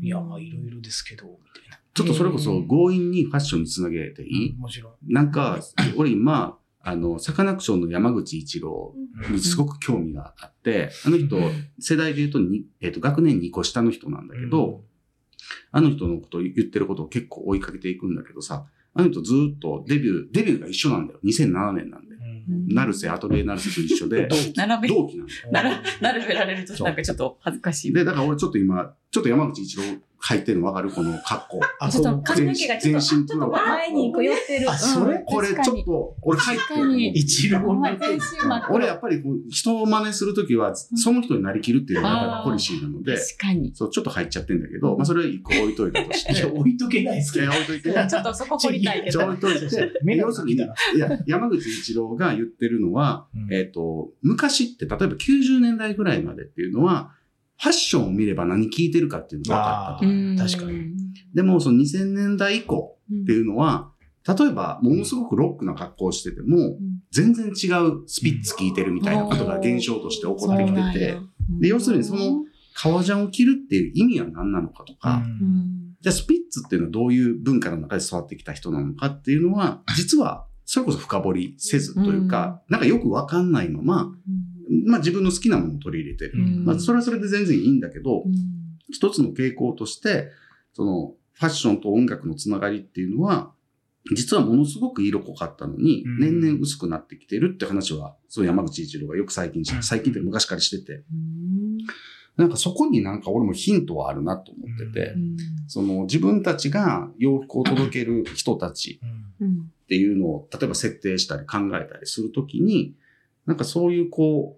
Speaker 2: いや、まあいろいろですけど、みたいな。
Speaker 3: ちょっとそれこそ強引にファッションにつなげていい、
Speaker 2: うんもちろん。
Speaker 3: なんか、俺今、あの、サカナクションの山口一郎にすごく興味があって、あの人、世代で言うとに、えっ、と、学年2個下の人なんだけど、あの人のことを言ってることを結構追いかけていくんだけどさ、あの人ずーっとデビュー、デビューが一緒なんだよ。2007年なんで。
Speaker 2: うん
Speaker 3: 成瀬、アトリエ成瀬と一緒で、
Speaker 4: 並べ、
Speaker 3: 同期なんだ
Speaker 4: 並べ。られるとなんかちょっと恥ずかしい。
Speaker 3: で、だから俺ちょっと今、ちょっと山口一郎入ってるの分かる？この格好。
Speaker 2: あ、
Speaker 4: ちょっと
Speaker 2: そう。
Speaker 4: 髪の毛がちょっと、あち
Speaker 3: 全身
Speaker 4: ょっと前にこう寄ってる。
Speaker 2: あそれ？
Speaker 4: うん
Speaker 3: これちょっと、俺入って。
Speaker 2: 一郎
Speaker 4: ほんま全身真っ黒
Speaker 3: 俺やっぱりこう人を真似するときは、その人になりきるっていうのがポリシーなので、
Speaker 4: 確かに。
Speaker 3: そう、ちょっと入っちゃってんだけど、まあそれは一個置いといたとし
Speaker 2: いや、
Speaker 3: て、
Speaker 2: 置いとけないですけど。
Speaker 3: 置いといて、
Speaker 4: ちょっとそこ掘りたいけど
Speaker 3: ちょ。置いといて、要するに、いや、山口一郎が言ってるのは、
Speaker 2: うん
Speaker 3: えっ、と、昔って、例えば90年代ぐらいまでっていうのは、ファッションを見れば何聞いてるかっていうのが分かったと。
Speaker 2: うん。確かに。
Speaker 3: でも、その2000年代以降
Speaker 4: うん
Speaker 3: っていうのは、例えば、ものすごくロックな格好をしてても、全然違うスピッツ聞いてるみたいなことが現象として起こってきてて、で要するにその、革ジャンを着るっていう意味は何なのかとか、
Speaker 2: うん。
Speaker 3: じゃあスピッツっていうのはどういう文化の中で育ってきた人なのかっていうのは、実はそれこそ深掘りせずというか、なんかよくわかんないまま、まあ自分の好きなものを取り入れてる。
Speaker 2: うん。
Speaker 3: まあそれはそれで全然いいんだけど、一つの傾向として、そのファッションと音楽のつながりっていうのは、実はものすごく色濃かったのに、
Speaker 2: うん。
Speaker 3: 年々薄くなってきてるって話は、そう山口一郎がよく最近最近って昔からしてて、なんかそこになんか俺もヒントはあるなと思ってて、その自分たちが洋服を届ける人たち
Speaker 2: うん。
Speaker 3: っていうのを、例えば設定したり考えたりするときに、なんかそういうこう、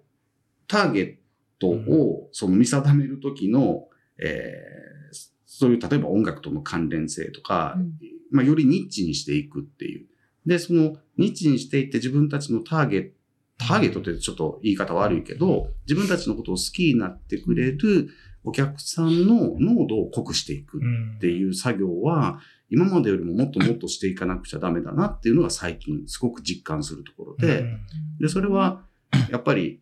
Speaker 3: ターゲットをその見定めるときの、えーそういう例えば音楽との関連性とか、まあよりニッチにしていくっていう。で、そのニッチにしていって自分たちのターゲット、ターゲットってちょっと言い方悪いけど、自分たちのことを好きになってくれるお客さんの濃度を濃くしていく
Speaker 2: うん
Speaker 3: っていう作業は、今までよりももっともっとしていかなくちゃダメだなっていうのが最近すごく実感するところで、で、それはやっぱり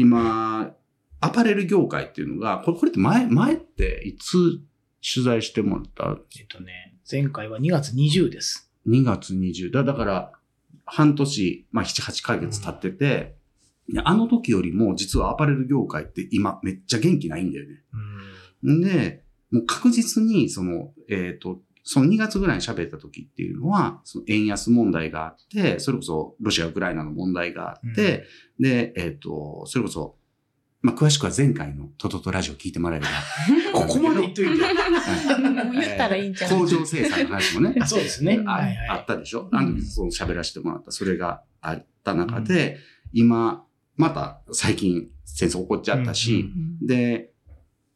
Speaker 3: 今、アパレル業界っていうのが、これこれって前、前っていつ取材してもらった？
Speaker 2: えっとね、前回は2月20です。
Speaker 3: 2月20だ。だから、半年、まあ、7、8ヶ月経ってて、であの時よりも実はアパレル業界って今めっちゃ元気ないんだよね。んで、もう確実に、その、えっ、と、その2月ぐらいに喋った時っていうのは、その円安問題があって、それこそロシア、ウクライナの問題があって、で、えっ、と、それこそ、まあ、詳しくは前回のトトトラジオ聞いてもらえれば。
Speaker 2: ここまで言っといて。
Speaker 4: もう言ったらいいんじゃない？
Speaker 3: 工場生産の話もね。
Speaker 2: あそうですね。
Speaker 3: あ
Speaker 2: はいはい。
Speaker 3: あったでしょ？あの時その喋らせてもらった、それがあった中で、今、また最近戦争起こっちゃったし、で、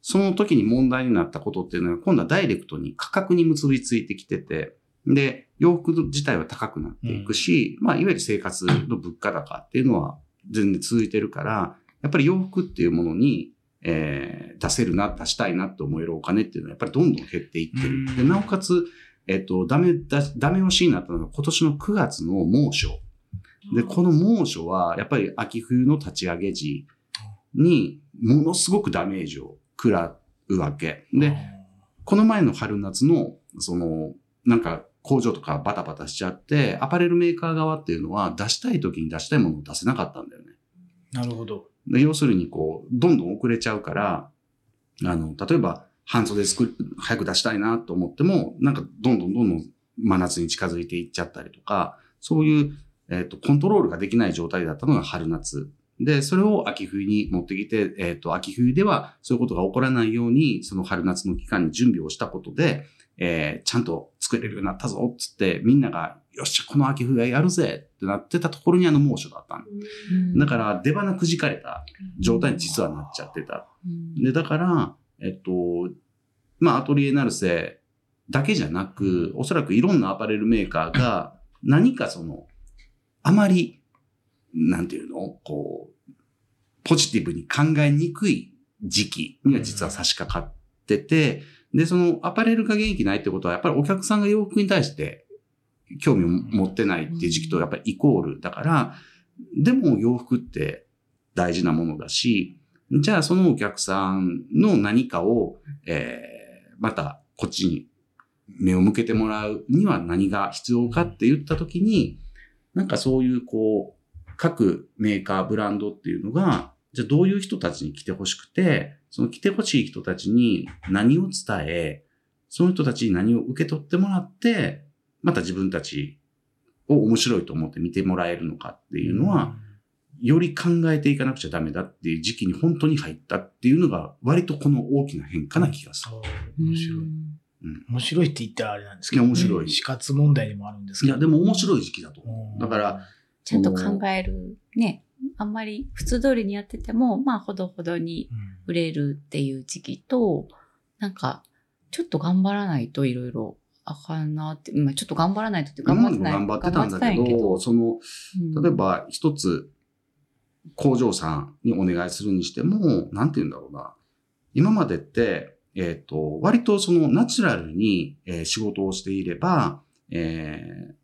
Speaker 3: その時に問題になったことっていうのは、今度はダイレクトに価格に結びついてきてて、で、洋服自体は高くなっていくし、まあ、いわゆる生活の物価高っていうのは全然続いてるから、やっぱり洋服っていうものに、えー出せるな、出したいなって思えるお金っていうのはやっぱりどんどん減っていってる。
Speaker 2: うん
Speaker 3: で、なおかつ、えっと、ダメだ、ダメ押しになったのが今年の9月の猛暑。で、この猛暑は、やっぱり秋冬の立ち上げ時に、ものすごくダメージを食らうわけ。で、この前の春夏の、その、なんか工場とかバタバタしちゃって、アパレルメーカー側っていうのは出したい時に出したいものを出せなかったんだよね。
Speaker 2: なるほど。
Speaker 3: で要するにこう、どんどん遅れちゃうから、あの、例えば半袖作る、早く出したいなと思っても、なんかどんどんどんどん真夏に近づいていっちゃったりとか、そういう、えっ、と、コントロールができない状態だったのが春夏。で、それを秋冬に持ってきて、えっ、と、秋冬ではそういうことが起こらないように、その春夏の期間に準備をしたことで、えーちゃんと作れるようになったぞ、つって、みんなが、よっしゃ、この秋冬はやるぜってなってたところにあの猛暑だったの。だから、出花くじかれた状態に実はなっちゃってた。で、だから、えっと、まあ、アトリエナルセだけじゃなく、おそらくいろんなアパレルメーカーが何かその、あまり、なんていうの？こう、ポジティブに考えにくい時期には実は差し掛かってて、で、そのアパレルが元気ないってことは、やっぱりお客さんが洋服に対して興味を持ってないっていう時期とやっぱりイコールだから、でも洋服って大事なものだし、じゃあそのお客さんの何かを、えー、またこっちに目を向けてもらうには何が必要かって言ったときに、なんかそういうこう、各メーカー、ブランドっていうのが、じゃあどういう人たちに来てほしくて、その来てほしい人たちに何を伝え、その人たちに何を受け取ってもらって、また自分たちを面白いと思って見てもらえるのかっていうのは、より考えていかなくちゃダメだっていう時期に本当に入ったっていうのが、割とこの大きな変化な気がする。
Speaker 2: 面白い。
Speaker 4: うん
Speaker 2: 面白いって言ったらあれなんですけど、
Speaker 3: いや面白い
Speaker 2: 死活問題でもあるんですけど。
Speaker 3: いや、でも面白い時期だと思
Speaker 2: うん
Speaker 3: う。だから、
Speaker 4: ちゃんと考える。ね。あんまり普通通りにやってても、まあ、ほどほどに
Speaker 2: うん
Speaker 4: 売れるっていう時期と、なんか、ちょっと頑張らないといろいろあかんなって、まあ、ちょっと頑張らないとって頑張ってない。
Speaker 3: も頑張ってたんだけど、その、
Speaker 4: うん
Speaker 3: 例えば一つ工場さんにお願いするにしても、なんて言うんだろうな。今までって、えっ、と、割とそのナチュラルに、えー仕事をしていれば、えー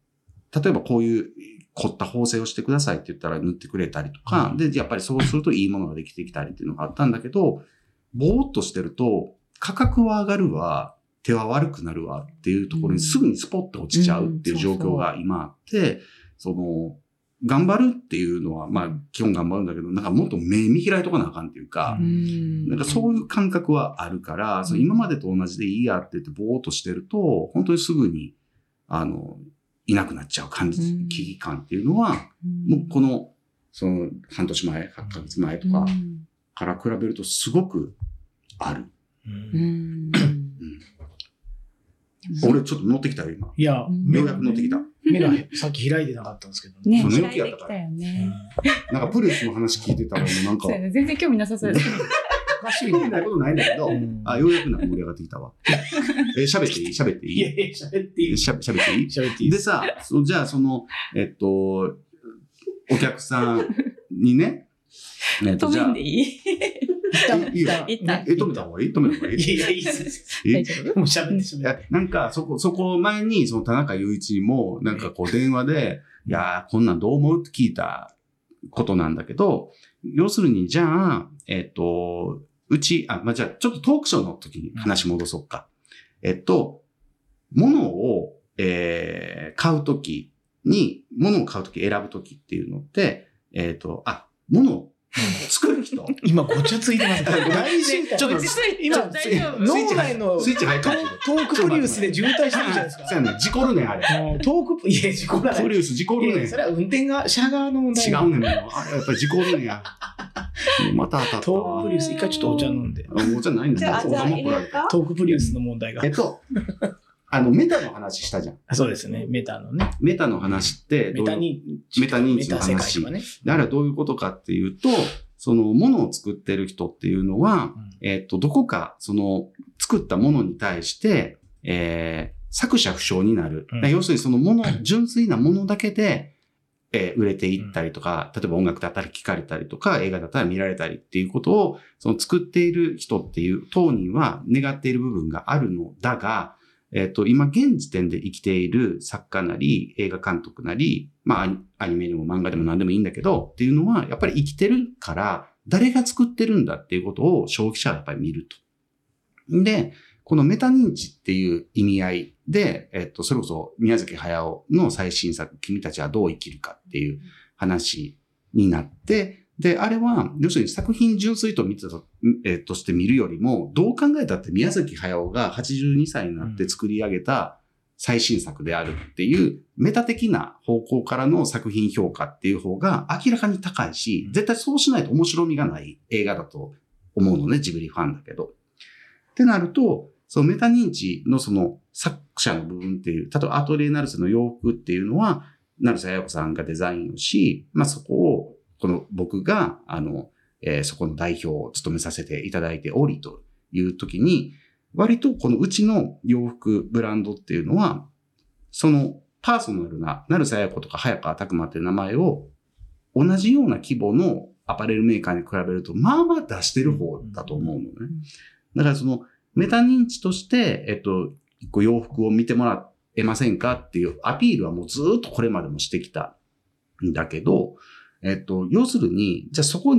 Speaker 3: 例えばこういう凝った縫製をしてくださいって言ったら塗ってくれたりとか、
Speaker 2: うん。
Speaker 3: で、やっぱりそうするといいものができてきたりっていうのがあったんだけど、ぼーっとしてると、価格は上がるわ、手は悪くなるわっていうところにすぐにスポッと落ちちゃうっていう状況が今あって、その、頑張るっていうのは、まあ、基本頑張るんだけど、なんかもっと目見開いとかなあかんっていうか
Speaker 2: う、
Speaker 4: うん。
Speaker 3: なんかそういう感覚はあるから、その今までと同じでいいやって言ってぼーっとしてると、本当にすぐに、あの、いなくなっちゃう感じ、
Speaker 4: うん
Speaker 3: 危機感っていうのは、もうこの、その半年前、8ヶ月前とか
Speaker 4: うん。
Speaker 3: から比べるとすごくある。
Speaker 2: うん。
Speaker 4: うん。
Speaker 3: 俺ちょっと乗ってきたよ、今。
Speaker 2: いや、
Speaker 3: ようやく乗ってきた。
Speaker 2: 目がさっき開いてなかったんですけど
Speaker 4: ね、
Speaker 3: そう
Speaker 4: 開いてきたよね。
Speaker 3: なんかプリウスの話聞いてたら、もうなんか。
Speaker 4: そう、やね。全然興味なさそうです。
Speaker 2: おかしい
Speaker 3: 興味ないことないんだけど、
Speaker 2: うん。
Speaker 3: あ、ようやくなんか盛り上がってきたわ。え、喋っていい？喋っていい？
Speaker 2: いやいや、喋っていい。
Speaker 3: しゃ喋っていい？
Speaker 2: 喋っていい
Speaker 3: でさ、そじゃあその、えっと、お客さんにね、えっと、じゃあ。
Speaker 4: 止めんで、いい？
Speaker 3: よ。え、止めた方がいい？止めた方がいい？
Speaker 2: いやいや、いいです。
Speaker 3: え？
Speaker 2: もう喋って喋
Speaker 3: いや
Speaker 2: って。
Speaker 3: なんか、そこ、そこ前に、その田中雄一にも、なんかこう電話で、いやー、こんなんどう思う？って聞いたことなんだけど、要するに、じゃあ、えっと、うち、あ、まあ、じゃあ、ちょっとトークショーの時に話戻そうか。えっと、物を、えー買う時に、物を買う時選ぶ時っていうのって、えっと、あ、物を 作る人？
Speaker 2: 今、ごちゃついてます。大事。
Speaker 3: ちょっと
Speaker 2: 今脳内の
Speaker 3: スイッチ入った
Speaker 2: トークプリウスで渋滞してるじゃないですか。
Speaker 3: そうやね、事故るねん、あれ。
Speaker 2: トークプ、いや、事故らない。
Speaker 3: プリウス事故るね
Speaker 2: それは運転が、車側の問題。
Speaker 3: 違うねん。あれやっぱり事故るねんや。また当たった
Speaker 2: トーク
Speaker 3: わ
Speaker 2: プ。リウス、一回ちょっとお茶飲んで。
Speaker 3: あお茶ないんだ
Speaker 2: トークプリウスの問題が
Speaker 3: え。っと、あの、メタの話したじゃん。
Speaker 2: そうですね。メタのね。
Speaker 3: メタの話って
Speaker 2: メタ認知。
Speaker 3: メタ認知の話
Speaker 2: 界とかね。
Speaker 3: であれはどういうことかっていうと、そのものを作ってる人っていうのは、えっと、どこか、その、作ったものに対して、えー作者不詳になる。
Speaker 2: うん
Speaker 3: 要するにそのもの、純粋なものだけで、えー売れていったりとか、例えば音楽だったら聴かれたりとか、映画だったら見られたりっていうことを、その作っている人っていう当人は願っている部分があるのだが、えっ、と、今現時点で生きている作家なり、映画監督なり、まあアニ、メでも漫画でも何でもいいんだけど、っていうのは、やっぱり生きてるから、誰が作ってるんだっていうことを消費者はやっぱり見ると。で、このメタ認知っていう意味合いで、えっと、それこそ宮崎駿の最新作、君たちはどう生きるかっていう話になって、で、あれは、要するに作品純粋と見てたと、えーとして見るよりも、どう考えたって宮崎駿が82歳になって作り上げた最新作であるっていう、メタ的な方向からの作品評価っていう方が明らかに高いし、絶対そうしないと面白みがない映画だと思うのね、ジブリファンだけど。ってなると、そのメタ認知のその作者の部分っていう、例えばアトリエナルセの洋服っていうのは、成瀬彩子さんがデザインをし、まあそこを、この僕が、あの、えーそこの代表を務めさせていただいておりという時に、割とこのうちの洋服ブランドっていうのは、そのパーソナルな、成瀬彩子とか早川拓馬っていう名前を、同じような規模のアパレルメーカーに比べると、まあまあ出してる方だと思うのね。だからその、メタ認知として、えっと、一個洋服を見てもらえませんかっていうアピールはもうずーっとこれまでもしてきたんだけど、えっと、要するに、じゃあそこ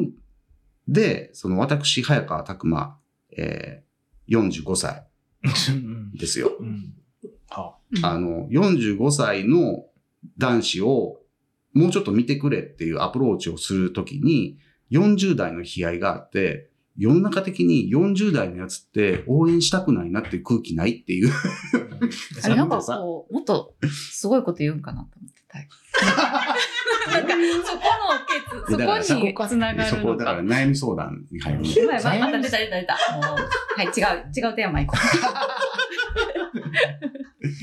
Speaker 3: で、その私、早川拓馬、えー、45歳
Speaker 2: うん。
Speaker 3: ですよ。
Speaker 2: うん。は
Speaker 3: あ。の、45歳の男子をもうちょっと見てくれっていうアプローチをするときに、40代の悲哀があって、世の中的に40代のやつって応援したくないなっていう空気ないっていう。
Speaker 4: あれなんか
Speaker 2: さ
Speaker 4: こう、もっとすごいこと言うんかなと思ってた。なんか、そこのケツ、そこにつなが
Speaker 3: そこ、
Speaker 4: るの
Speaker 3: だから
Speaker 4: か。
Speaker 3: 悩み相談に入る。
Speaker 4: やばいやばい、また出た出た出た。もう、はい、違う、違うテーマ行こ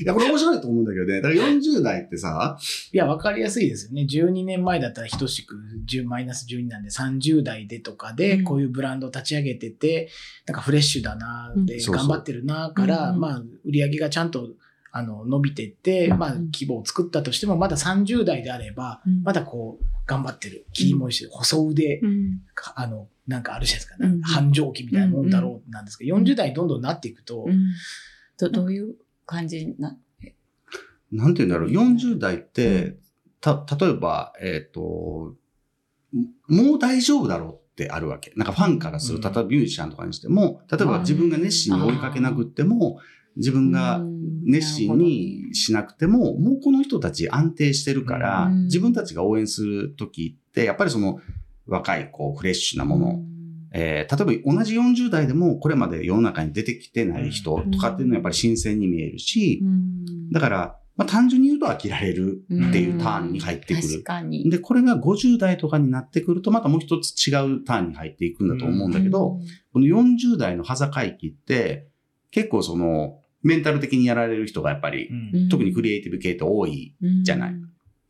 Speaker 3: いや、これ面白いと思うんだけどね。だから40代ってさ、
Speaker 2: いや、わかりやすいですよね。12年前だったら等しく10マイナス12なんで30代でとかで
Speaker 4: うん
Speaker 2: こういうブランドを立ち上げてて、なんかフレッシュだな、で、頑張ってるな、から、
Speaker 4: うん
Speaker 2: まあ、売り上げがちゃんとあの伸びてって、
Speaker 4: うん
Speaker 2: まあ、規模を作ったとしても、まだ30代であれば、
Speaker 4: う。
Speaker 2: まだこう、頑張ってる。切り盛りしてる。細腕、あの、なんかあるじゃないですか。
Speaker 4: うん
Speaker 2: 繁盛期みたいなもんだろうなんですけど、40代どんどんなっていくと、
Speaker 4: うん。ど、どういう感じな、
Speaker 3: なんて言うんだろう、40代って、た、例えば、えっ、と、もう大丈夫だろうってあるわけ。なんかファンからする、
Speaker 2: うん
Speaker 3: 例えばミュージシャンとかにしても、例えば自分が熱心に追いかけなくっても、自分が熱心にしなくても、もうこの人たち安定してるから、
Speaker 4: うん。
Speaker 3: 自分たちが応援するときって、やっぱりその若い、こう、フレッシュなもの、えー例えば同じ40代でもこれまで世の中に出てきてない人とかっていうのはやっぱり新鮮に見えるし、だから、まあ単純に言うと飽きられるっていうターンに入ってく
Speaker 4: 確
Speaker 3: る。で、これが50代とかになってくるとまたもう一つ違うターンに入っていくんだと思うんだけど、この40代の端境期って結構そのメンタル的にやられる人がやっぱり、
Speaker 2: うん。
Speaker 3: 特にクリエイティブ系って多い。
Speaker 4: うん。
Speaker 3: じゃない。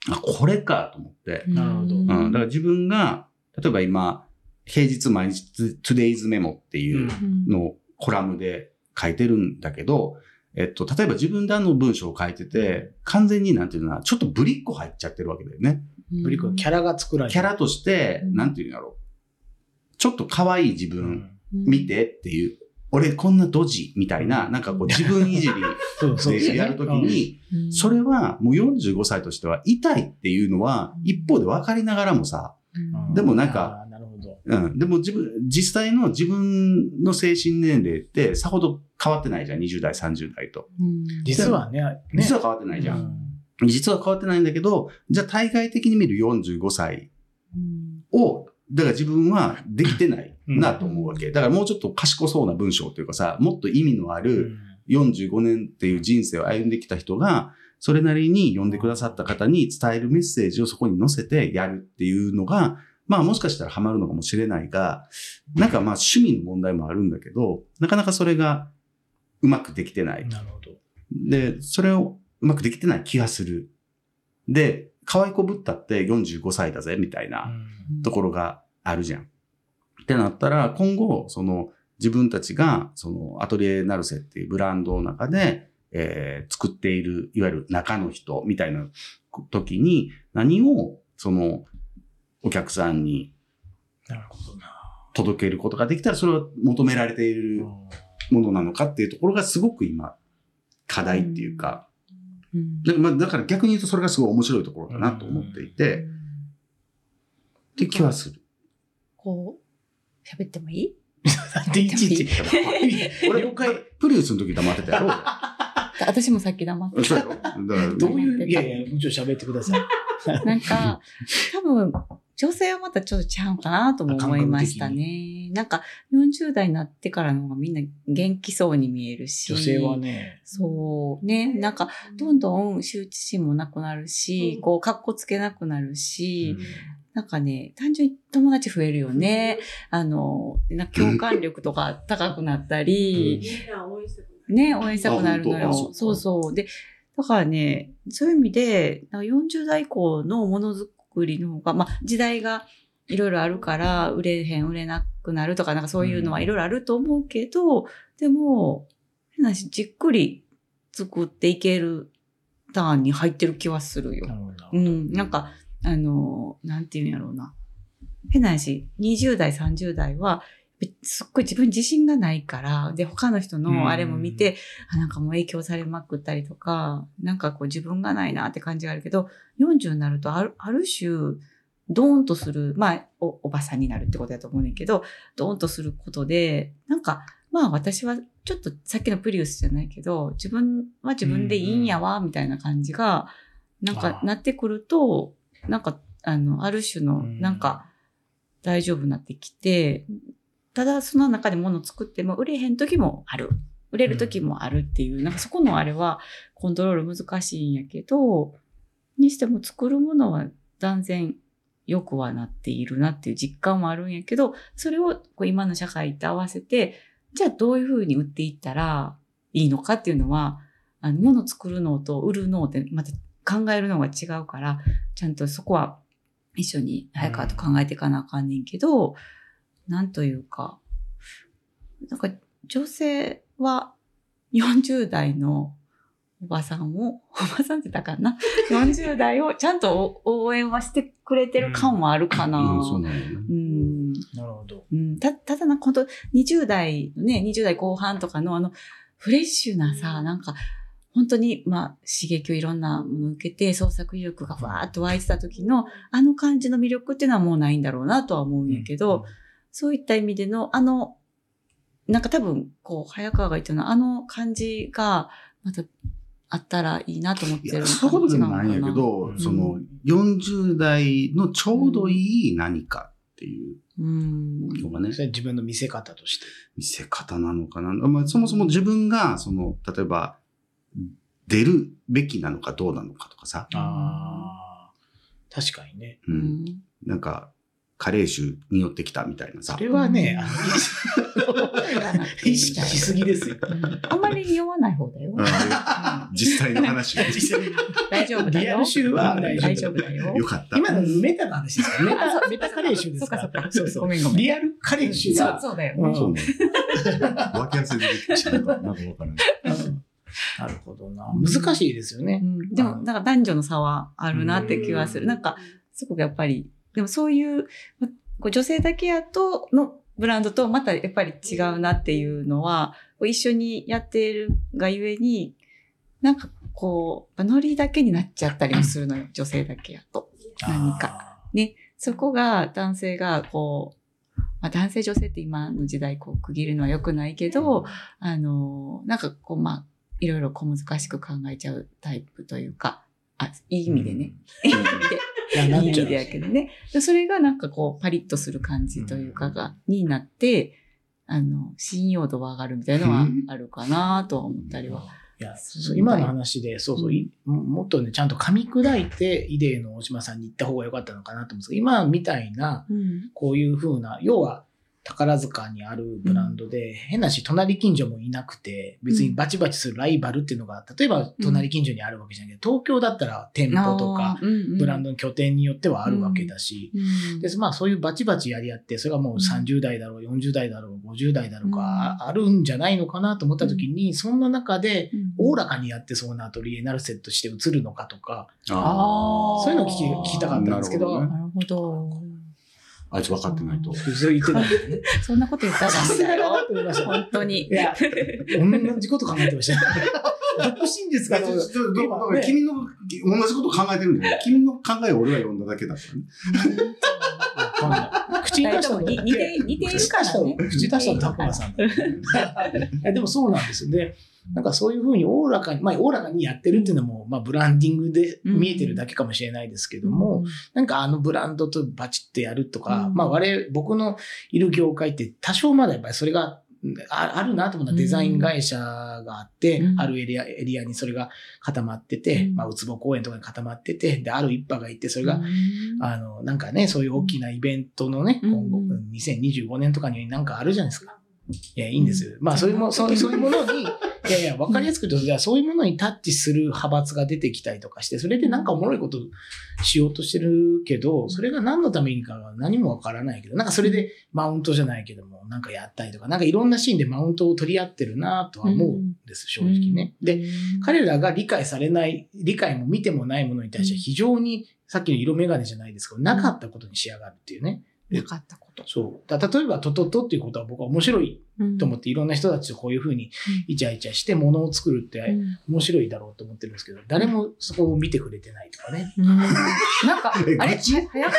Speaker 3: あ、これかと思って。
Speaker 2: なるほど。
Speaker 3: うん。だから自分が、例えば今、平日毎日 Today's Memo っていう
Speaker 4: うん。
Speaker 3: のをコラムで書いてるんだけど、えっと、例えば自分であの文章を書いてて、完全になんていうのかな、ちょっとぶりっ子入っちゃってるわけだよね。
Speaker 2: ブリコキャラが作られて
Speaker 3: キャラとして、
Speaker 4: うん。
Speaker 3: なんていうんだろう。ちょっと可愛い自
Speaker 2: う
Speaker 3: 分
Speaker 2: ん。
Speaker 3: 見てっていう、俺こんなドジみたいな、なんかこう自分いじり
Speaker 2: で
Speaker 3: やるときに、
Speaker 4: うん
Speaker 3: それはもう45歳としては痛いっていうのは一方で分かりながらもさ、
Speaker 2: うん
Speaker 3: でもなんか。うん。でも自分、実際の自分の精神年齢ってさほど変わってないじゃん。20代、30代と。
Speaker 4: うん
Speaker 2: 実はね、ね
Speaker 3: 実は変わってないじゃ。
Speaker 2: うんん
Speaker 3: 実は変わってないんだけど、じゃあ対外的に見る45歳
Speaker 4: うん
Speaker 3: を、だから自分はできてないなと思うわけ。だからもうちょっと賢そうな文章というかさ、もっと意味のある45年っていう人生を歩んできた人が、それなりに読んでくださった方に伝えるメッセージをそこに載せてやるっていうのが、まあもしかしたらハマるのかもしれないが、なんかまあ趣味の問題もあるんだけど、なかなかそれがうまくできてない。
Speaker 2: なるほど。
Speaker 3: で、それをうまくできてない気がする。で、可愛い子ぶったって45歳だぜ、みたいなところがあるじゃん。ってなったら、今後、その自分たちが、そのアトリエナルセっていうブランドの中で、えー作っている、いわゆる中の人みたいな時に、何を、その、お客さんに
Speaker 2: なるほどな。
Speaker 3: 届けることができたら、それは求められているものなのかっていうところがすごく今、課題っていうか、
Speaker 4: うん
Speaker 3: だからまあだから逆に言うとそれがすごい面白いところだなと思っていて、って気はする。
Speaker 4: こう、喋ってもいい？
Speaker 2: な んでいちいち。
Speaker 3: 俺、了解。プリウスの時黙ってたやろ
Speaker 4: 私もさっき黙って
Speaker 3: 俺。そうやろだから、
Speaker 2: どういう、いやいや、もうちょっと喋ってください。
Speaker 4: なんか、多分、女性はまたちょっとちゃうかなとも思いましたね。なんか、40代になってからの方がみんな元気そうに見えるし。
Speaker 2: 女性はね、
Speaker 4: そう。ね。なんか、どんどん羞恥心もなくなるし、こう、格好つけなくなるし、なんかね、単純に友達増えるよね。あの、なんか共感力とか高くなったり、ね、応援したくなるのよ。そうそう。で、だからね、そういう意味で、なんか40代以降のものづくりの方が、まあ、時代がいろいろあるから、売れへん、売れなくなるとか、なんかそういうのはいろいろあると思うけど、でも、変な話、じっくり作っていけるターンに入ってる気はするよ
Speaker 2: な。るほど。
Speaker 4: うん、なんか、あの、なんていうんやろうな。変な話、20代、30代は、すっごい自分自信がないから、で、他の人のあれも見て、あなんかもう影響されまくったりとか、なんかこう自分がないなって感じがあるけど、40になるとある、ある種、ドーンとする、まあお、おばさんになるってことだと思うねんけど、ドーンとすることで、なんか、まあ私はちょっとさっきのプリウスじゃないけど、自分は自分でいいんやわ、みたいな感じが、なんかなってくると、なんか、あの、ある種の、
Speaker 2: うん。
Speaker 4: なんか、大丈夫になってきて、ただその中で物作っても売れへん時もある。売れる時もあるっていう、なんかそこのあれはコントロール難しいんやけど、にしても作るものは断然良くはなっているなっていう実感はあるんやけど、それをこう今の社会と合わせて、じゃあどういうふうに売っていったらいいのかっていうのは、あの、物作るのと売るのってまた考えるのが違うから、ちゃんとそこは一緒に早川と考えていかなあかんねんけど、なんというか、なんか女性は40代のおばさんを、おばさんって言ったかな ?40 代をちゃんと応援はしてくれてる感はあるかな。
Speaker 3: うん、そうなのね。
Speaker 4: うん
Speaker 2: なるほど。
Speaker 4: うん、た、ただな本当20代のね、20代後半とかのあの、フレッシュなさ、なんか、本当に、まあ、刺激をいろんなものを受けて、創作意欲がわーっと湧いてた時の、あの感じの魅力っていうのはもうないんだろうなとは思うんやけど、そういった意味での、あの、なんか多分、こう、早川が言ったような、あの感じが、また、あったらいいなと思っ
Speaker 3: いや、
Speaker 4: てる
Speaker 3: そういうことでもないんやけど、
Speaker 2: うん
Speaker 3: その、40代のちょうどいい何かっていう
Speaker 4: うん。
Speaker 3: のがね
Speaker 2: そ、れ自分の見せ方として。
Speaker 3: 見せ方なのかな。まあ、そもそも自分が、その、例えば、出るべきなのかどうなのかとかさ、
Speaker 2: ああ。確かにね。
Speaker 3: う。
Speaker 4: うんん。
Speaker 3: なんか、加齢臭によってきたみたいなさ
Speaker 2: そ。れはね、意識しすぎですよ。
Speaker 4: うんあんまり匂わない方だよ。
Speaker 3: うん実際の話
Speaker 4: 大丈夫だよ。
Speaker 2: リアル臭は大丈夫
Speaker 4: だよ。
Speaker 3: よかった。
Speaker 2: 今のメタの話ですか。メタメタカレー臭ですから。
Speaker 4: そっかそっか
Speaker 2: そうそう。
Speaker 4: ごめんごめん
Speaker 2: リアルカレー臭
Speaker 4: そう
Speaker 2: は、
Speaker 4: そうだよ
Speaker 3: そうね。分け合わせでできちゃうなんかわからない。
Speaker 2: うんなるほどな。難しいですよね。
Speaker 4: うんでも、なんか男女の差はあるなって気はする。なんか、そこがやっぱり、でもそういう、まこう女性だけやとのブランドとまたやっぱり違うなっていうのは、こう一緒にやっているがゆえに、なんかこう、ノリだけになっちゃったりもするのよ。女性だけやと。何か。そこが男性がこう、まあ、男性女性って今の時代こう区切るのは良くないけど、あの、なんかこう、まあ、いろいろ小難しく考えちゃうタイプというか、あ、いい意味でね。いい意味で。
Speaker 2: ないっちゃう
Speaker 4: い意味でやけどね。でそれがなんかこう、パリッとする感じというかが、になって、あの、信用度は上がるみたいなのはあるかなとは思ったりは。
Speaker 2: いや、今の話で、そうそう、いもっとね、ちゃんと噛み砕いて、イデーの大島さんに言った方が良かったのかなと思うんですけど、今みたいな、
Speaker 4: うん。
Speaker 2: こういう風な、要は、宝塚にあるブランドで、変なし、隣近所もいなくて、別にバチバチするライバルっていうのが、例えば隣近所にあるわけじゃないけど、東京だったら店舗とか、ブランドの拠点によってはあるわけだし、
Speaker 4: うん。
Speaker 2: で、まあそういうバチバチやり合って、それがもう30代だろう、40代だろう、50代だろうか、
Speaker 4: うん。
Speaker 2: ああるんじゃないのかなと思った時に、そんな中で、
Speaker 4: うん。
Speaker 2: おおらかにやってそうなアトリエナルセットして映るのかとか、そういうのを聞き聞きたかったんですけど
Speaker 3: なるほ
Speaker 4: ど。
Speaker 3: あいつ分かってないと。
Speaker 2: 言ってたんですね。
Speaker 4: そんなこと言ったらダメだよ。
Speaker 2: と思いました。
Speaker 4: 本当に
Speaker 2: い。や、同じこと考えてました。独身術かと。ね
Speaker 3: 君の同じこと考えてるんだよ。君の考えを俺が読んだだけだからね。
Speaker 2: 口に出したの
Speaker 4: 似て似てるからね
Speaker 2: 口出したのタコマさんでもそうなんですよね。なんかそういうふうにおおらかに、まあおおらかにやってるっていうのも、まあブランディングで見えてるだけかもしれないですけども、なんかあのブランドとバチってやるとか、
Speaker 4: うん
Speaker 2: まあ我々、僕のいる業界って多少まだやっぱりそれがああるなと思ったらデザイン会社があって、
Speaker 4: うん
Speaker 2: あるエリア、エリアにそれが固まってて、
Speaker 4: うん
Speaker 2: まあうつぼ公園とかに固まってて、で、ある一派がいて、それが、
Speaker 4: うん
Speaker 2: あの、なんかね、そういう大きなイベントのね、
Speaker 4: うん
Speaker 2: 今後、2025年とかになんかあるじゃないですか。いや、いいんですよ。まあ、そういうも、そうそういうものに いやいや、わかりやすく言うと、じゃあそういうものにタッチする派閥が出てきたりとかして、それでなんかおもろいことしようとしてるけど、それが何のためにかは何もわからないけど、なんかそれでマウントじゃないけども、なんかやったりとか、なんかいろんなシーンでマウントを取り合ってるなとは思うんです、正直ね。で、彼らが理解されない、理解も見てもないものに対して非常に、さっきの色眼鏡じゃないですけど、なかったことに仕上がるっていうね。
Speaker 4: なかったこと。
Speaker 2: そう。だ例えば、トトトっていうことは僕は面白い
Speaker 4: うん
Speaker 2: と思って、いろんな人たちとこういうふうにイチャイチャしてものを作るって面白いだろうと思ってるんですけど、誰もそこを見てくれてないとかね。
Speaker 4: うんなんか、あ
Speaker 3: え
Speaker 4: れ早川、早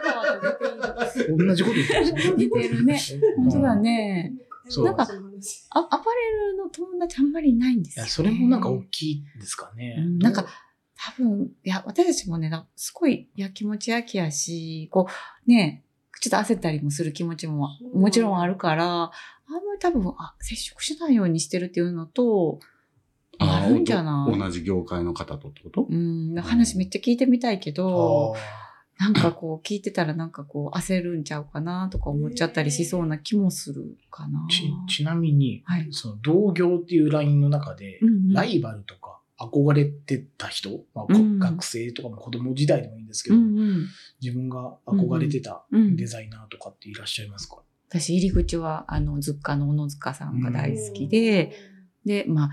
Speaker 4: 川と似ている。
Speaker 2: 同じこと言ってますね。
Speaker 4: 似てるね。本当だね。
Speaker 2: そう。
Speaker 4: なんかあアパレルの友達あんまりいないんですよ、ね。
Speaker 2: いや、それもなんか大きいですかね。
Speaker 4: うんなんか、多分、いや、私たちもね、すごい、いや、気持ち焼きやし、こう、ね、ちょっと焦ったりもする気持ちももちろんあるから、あんまり多分、あ、接触しないようにしてるっていうのと、あるんじゃない？
Speaker 3: 同じ業界の方とってこと？
Speaker 4: うん、話めっちゃ聞いてみたいけ
Speaker 2: あ
Speaker 4: ど、
Speaker 2: ー
Speaker 4: なんかこう聞いてたらなんかこう焦るんちゃうかなとか思っちゃったりしそうな気もするかな。
Speaker 2: ち、ちなみに、
Speaker 4: はい。
Speaker 2: その同業っていうラインの中で、ライバルとか憧れてた人、まあこ
Speaker 4: うん。
Speaker 2: 学生とかも子供時代でもいいんですけ
Speaker 4: う
Speaker 2: ど、
Speaker 4: んうん。
Speaker 2: 自分が憧れてた
Speaker 4: うん。
Speaker 2: デザイナーとかっていらっしゃいますか、
Speaker 4: 私、入り口は、あの、ずっかの小野塚さんが大好きで、で、まあ、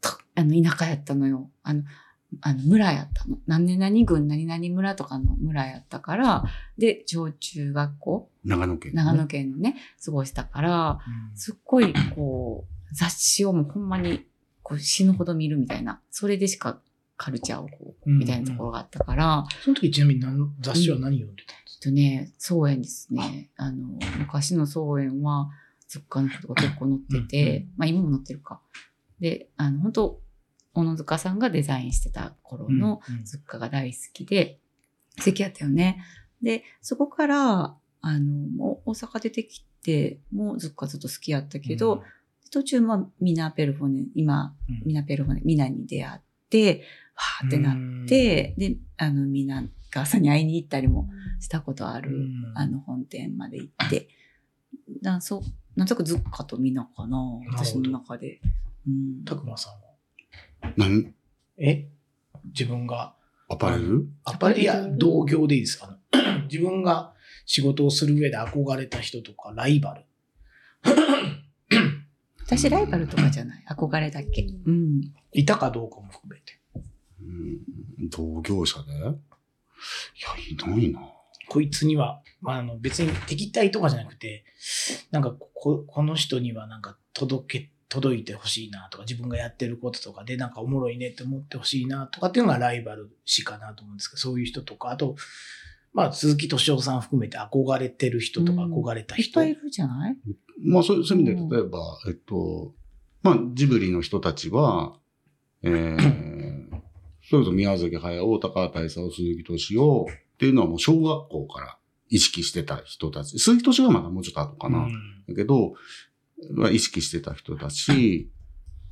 Speaker 4: とあの、田舎やったのよ。あの、あの、村やったの。何年何郡何々村とかの村やったから、で、小中学校、
Speaker 3: 長野県、
Speaker 4: 長野県のね、過ごしたから、
Speaker 2: うん。
Speaker 4: すっごい、こう、雑誌をもうほんまに、こう死ぬほど見るみたいな、それでしかカルチャーをこう、
Speaker 2: うん
Speaker 4: みたいなところがあったから、
Speaker 2: その時ちなみに何雑誌は何読んでたんです
Speaker 4: えっとね、草園ですね。あの、昔の草園は、ずっかのことが結構載ってて、
Speaker 2: うん
Speaker 4: まあ今も載ってるか。で、あの、本当小野塚さんがデザインしてた頃
Speaker 2: か
Speaker 4: の
Speaker 2: うんうん
Speaker 4: ずっかが大好きで、素敵やったよね。で、そこから、あの、もう大阪出てきて、もうずっかずっと好きやったけど、途中、まあ、ミナペルフォネ、今、
Speaker 2: うん。
Speaker 4: ミナペルフォネ、ミナに出会って、わーってなって、で、あの、ミナが朝に会いに行ったりもしたことある、
Speaker 2: うん。
Speaker 4: あの、本店まで行って。だそう、なんとなくずっかとミナかな、私の中で。うん。
Speaker 2: たくまさんは？
Speaker 3: 何？
Speaker 2: え？自分が、
Speaker 3: アパレル？
Speaker 2: アパレル、いや、同業でいいです。か 自分が仕事をする上で憧れた人とか、ライバル。
Speaker 4: 私、ライバルとかじゃない？憧れだけ？うん。
Speaker 2: いたかどうかも含めて。
Speaker 3: うん同業者で？いや、いないな。
Speaker 2: こいつには、まあ、あの別に敵対とかじゃなくて、なんかこ、この人にはなんか届け、届いてほしいなとか、自分がやってることとかでなんかおもろいねって思ってほしいなとかっていうのがライバルしかなと思うんですけど、そういう人とか、あと、まあ、鈴木敏夫さん含めて憧れてる人とか
Speaker 4: うん
Speaker 2: 憧れた人。
Speaker 4: いっぱいいるじゃない？
Speaker 3: まあ、そうそういう意味で、例えば、えっと、まあ、ジブリの人たちは、えー、それこそ宮崎駿、高畑勲、鈴木敏夫っていうのはもう小学校から意識してた人たち。鈴木敏夫はまだもうちょっと後かな。
Speaker 2: うん
Speaker 3: だけど、まあ意識してた人だし、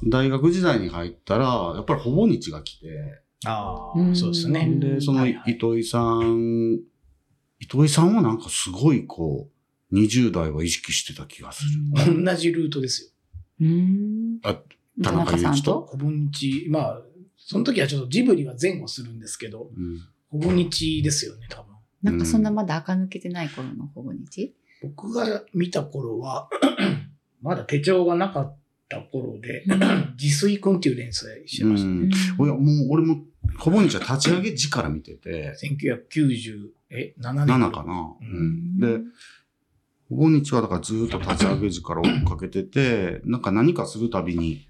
Speaker 3: 大学時代に入ったら、やっぱりほぼ日が来て、
Speaker 2: ああ、
Speaker 4: うん
Speaker 2: そうですね。
Speaker 3: で、その糸井さん、糸井さんはなんかすごいこう、20代は意識してた気がする。
Speaker 2: 同じルートですよ。
Speaker 4: うん。
Speaker 3: あ
Speaker 4: 田中さんと？
Speaker 2: ほぼ日、まあ、その時はちょっとジブリは前後するんですけど、
Speaker 3: うん
Speaker 2: ほぼ日ですよね、多分。
Speaker 4: なんかそんなまだ垢抜けてない頃のほぼ日
Speaker 2: 僕が見た頃は、まだ手帳がなかった頃で、自炊君っていう連載してました。
Speaker 3: うんいや、もう俺も、ほぼ日は立ち上げ時から見てて、
Speaker 2: 1997え、7年。
Speaker 3: 7かな。うん、で、ほぼ日はだからずっと立ち上げ時から追っかけてて、なんか何かするたびに、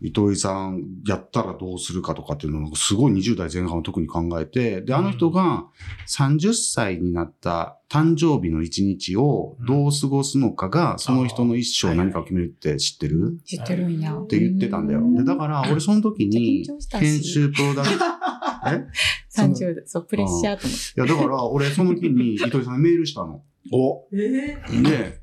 Speaker 3: 糸井さんやったらどうするかとかっていうのをすごい20代前半は特に考えて、で、あの人が30歳になった誕生日の一日をどう過ごすのかが、その人の一生何かを決めるって知ってる？
Speaker 4: 知ってるんや。
Speaker 3: って言ってたんだよ。で、だから俺その時に
Speaker 4: 緊張したし。
Speaker 3: 編集プロダクション、え
Speaker 4: 30代、そう、プレッシャーと思って。
Speaker 3: いや、だから俺その日に糸井さんにメールしたの。
Speaker 2: お。
Speaker 3: で、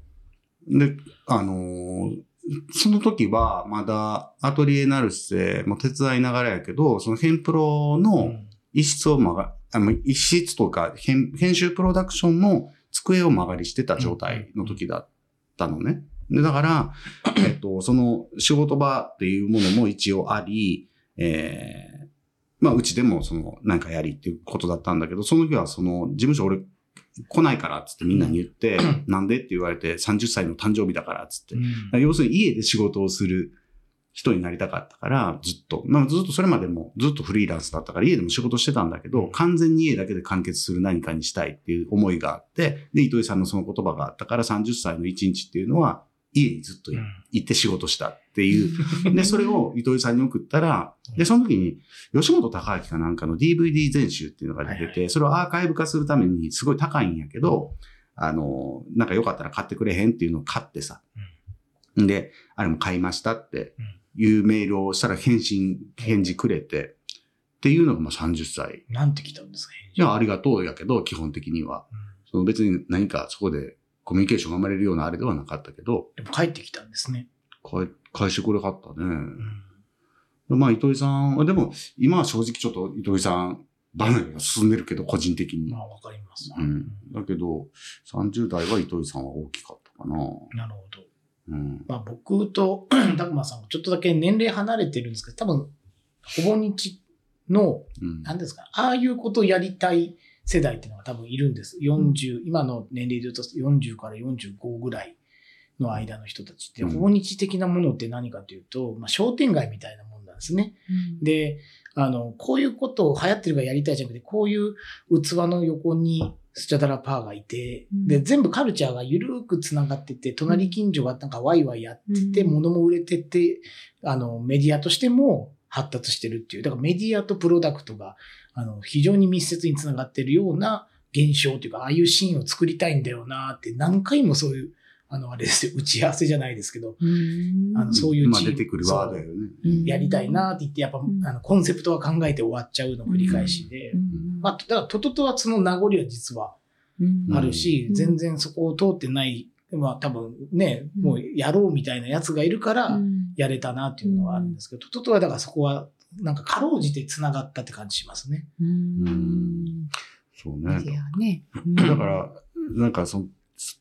Speaker 3: で、あのーその時はまだアトリエナルセも手伝いながらやけど、そのヘンプロの一室を曲が、あの一室とか編編集プロダクションの机を曲がりしてた状態の時だったのね。で、だから、えっと、その仕事場っていうものも一応あり、えーまあ、うちでもその、なんかやりっていうことだったんだけど、その時はその、事務所俺来ないからっつってみんなに言って、なんでって言われて、30歳の誕生日だからっつって。だから要するに家で仕事をする人になりたかったから、ずっと。まあずっとそれまでもずっとフリーランスだったから家でも仕事してたんだけど、完全に家だけで完結する何かにしたいっていう思いがあって、で、糸井さんのその言葉があったから30歳の1日っていうのは家にずっと行って仕事したっていう。で、それを糸井さんに送ったら、で、その時に吉本隆明かなんかの DVD 全集っていうのが出てて、それをアーカイブ化するためにすごい高いんやけど、あの、なんかよかったら買ってくれへんっていうのを買ってさ。で、あれも買いましたっていうメールをしたら返信、返事くれて、っていうのがまあ30歳。
Speaker 2: なんて来たんですか
Speaker 3: いや、ありがとうやけど、基本的には。その別に何かそこでコミュニケーションが生まれるようなあれではなかったけど、
Speaker 2: でも帰ってきたんですね。
Speaker 3: 返返してくれはったね。
Speaker 2: うん
Speaker 3: まあ、糸井さんは、でも、今は正直ちょっと糸井さん、バナナが進んでるけど、個人的に
Speaker 2: ま。あ、わかります。
Speaker 3: うん。だけど、30代は糸井さんは大きかったかな。
Speaker 2: なるほど。
Speaker 3: うん。
Speaker 2: まあ、僕と たくまさんもちょっとだけ年齢離れてるんですけど、多分、ほぼ日の、
Speaker 3: うん。
Speaker 2: 何ですか、ああいうことをやりたい世代っていうのが多分いるんです。40、今の年齢で言うと40から45ぐらいの間の人たちって、
Speaker 3: うん。
Speaker 2: ほぼ日的なものって何かというと、まあ、商店街みたいなもんなんですね。で、あの、こういうことを流行ってるからやりたいじゃなくて、こういう器の横にスチャダラパーがいて、
Speaker 4: うん。
Speaker 2: で、全部カルチャーがゆるく繋がってて、隣近所がなんかワイワイやってて、
Speaker 4: うん。
Speaker 2: 物も売れてて、あの、メディアとしても発達してるっていう、だからメディアとプロダクトが、あの、非常に密接に繋がってるような現象というか、ああいうシーンを作りたいんだよなって、何回もそういう、あの、あれですよ、打ち合わせじゃないですけど、
Speaker 4: うん。
Speaker 2: あのそういう
Speaker 3: まあ
Speaker 2: チーム
Speaker 3: 出てくるワードやよね。
Speaker 4: うん。
Speaker 2: やりたいなって言って、やっぱ、
Speaker 4: ん。
Speaker 2: あの、コンセプトは考えて終わっちゃうの繰り返しで、まあ、だから、トトトはその名残は実は
Speaker 3: ん。
Speaker 2: あるし、
Speaker 4: うん。
Speaker 2: 全然そこを通ってない、まあ多分ね、
Speaker 4: うん。
Speaker 2: もうやろうみたいなやつがいるから、やれたなっていうのはあるんですけど、トトトはだからそこは、なんかかろうじて繋がったって感じしますね。
Speaker 4: うん
Speaker 3: そうね。
Speaker 4: メディアね。
Speaker 3: だから、なんかその、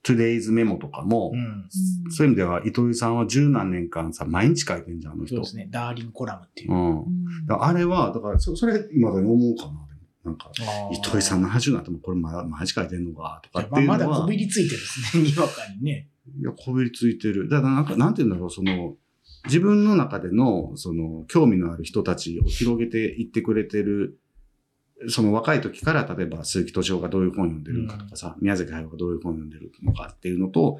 Speaker 3: Today's Memo とかも、
Speaker 2: うん。
Speaker 3: そういう意味では、糸井さんは十何年間さ、毎日書いてんじゃん、あの人。
Speaker 2: そうですね。ダーリンコラムっていうう。
Speaker 3: ん。あれは、だから、そそれ、今だに思うかな。でもなんか、糸井さんの話になっても、これまだ毎日書いてんのか、とかって
Speaker 2: まあ
Speaker 3: いうのは。
Speaker 2: まだこびりついてるんですね、にわかにね。
Speaker 3: いや、こびりついてる。だからなんか、なんて言うんだろう、その、自分の中での、その、興味のある人たちを広げていってくれてる、その若い時から、例えば鈴木敏夫がどういう本読んでるかとかさ、宮崎駿がどういう本読んでるのかっていうのと、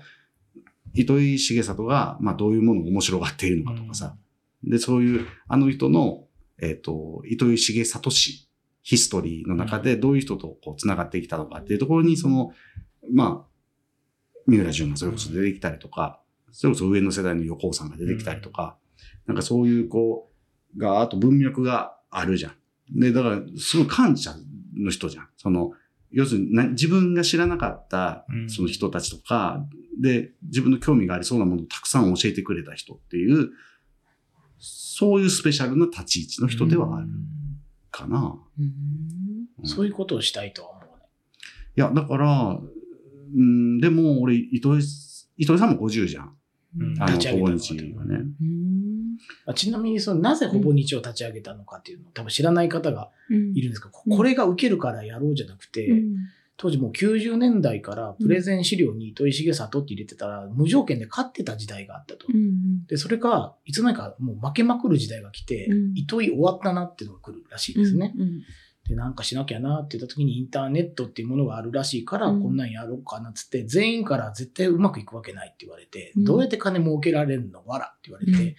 Speaker 3: 糸井重里が、まあ、どういうものを面白がっているのかとかさ、で、そういう、あの人の、えっ、と、糸井重里氏、ヒストリーの中でどういう人とこう繋がってきたのかっていうところに、その、まあ、三浦淳がそれこそ出てきたりとか、それこそ上の世代の横尾さんが出てきたりとか、なんかそういうこう、が、あと文脈があるじゃん。で、だから、すごい感謝の人じゃん。その、要するにな自分が知らなかった
Speaker 2: うん
Speaker 3: その人たちとか、で、自分の興味がありそうなものをたくさん教えてくれた人っていう、そういうスペシャルな立ち位置の人ではあるかな。
Speaker 4: うん
Speaker 3: うん
Speaker 2: そういうことをしたいとは思うね。
Speaker 3: いや、だから、うん、でも俺、糸井、糸井さんも50じゃん。
Speaker 2: ち上げたの
Speaker 3: ほぼ日がね。
Speaker 4: うん。
Speaker 2: あちなみにその、なぜほぼ日を立ち上げたのかっていうのを多分知らない方がいるんですけど、ここれが受けるからやろうじゃなくて、
Speaker 4: うん。
Speaker 2: 当時もう90年代からプレゼン資料に糸井重里って入れてたら、無条件で勝ってた時代があったと。
Speaker 4: うん
Speaker 2: で、それが、いつの間にかもう負けまくる時代が来て、
Speaker 4: うん。
Speaker 2: 糸井終わったなっていうのが来るらしいですね。
Speaker 4: うん
Speaker 2: で、なんかしなきゃなって言った時にインターネットっていうものがあるらしいから、
Speaker 4: うん。
Speaker 2: こんなんやろうかなっつって、全員から絶対うまくいくわけないって言われて、
Speaker 4: うん。
Speaker 2: どうやって金儲けられるのわらって言われて、
Speaker 4: うん。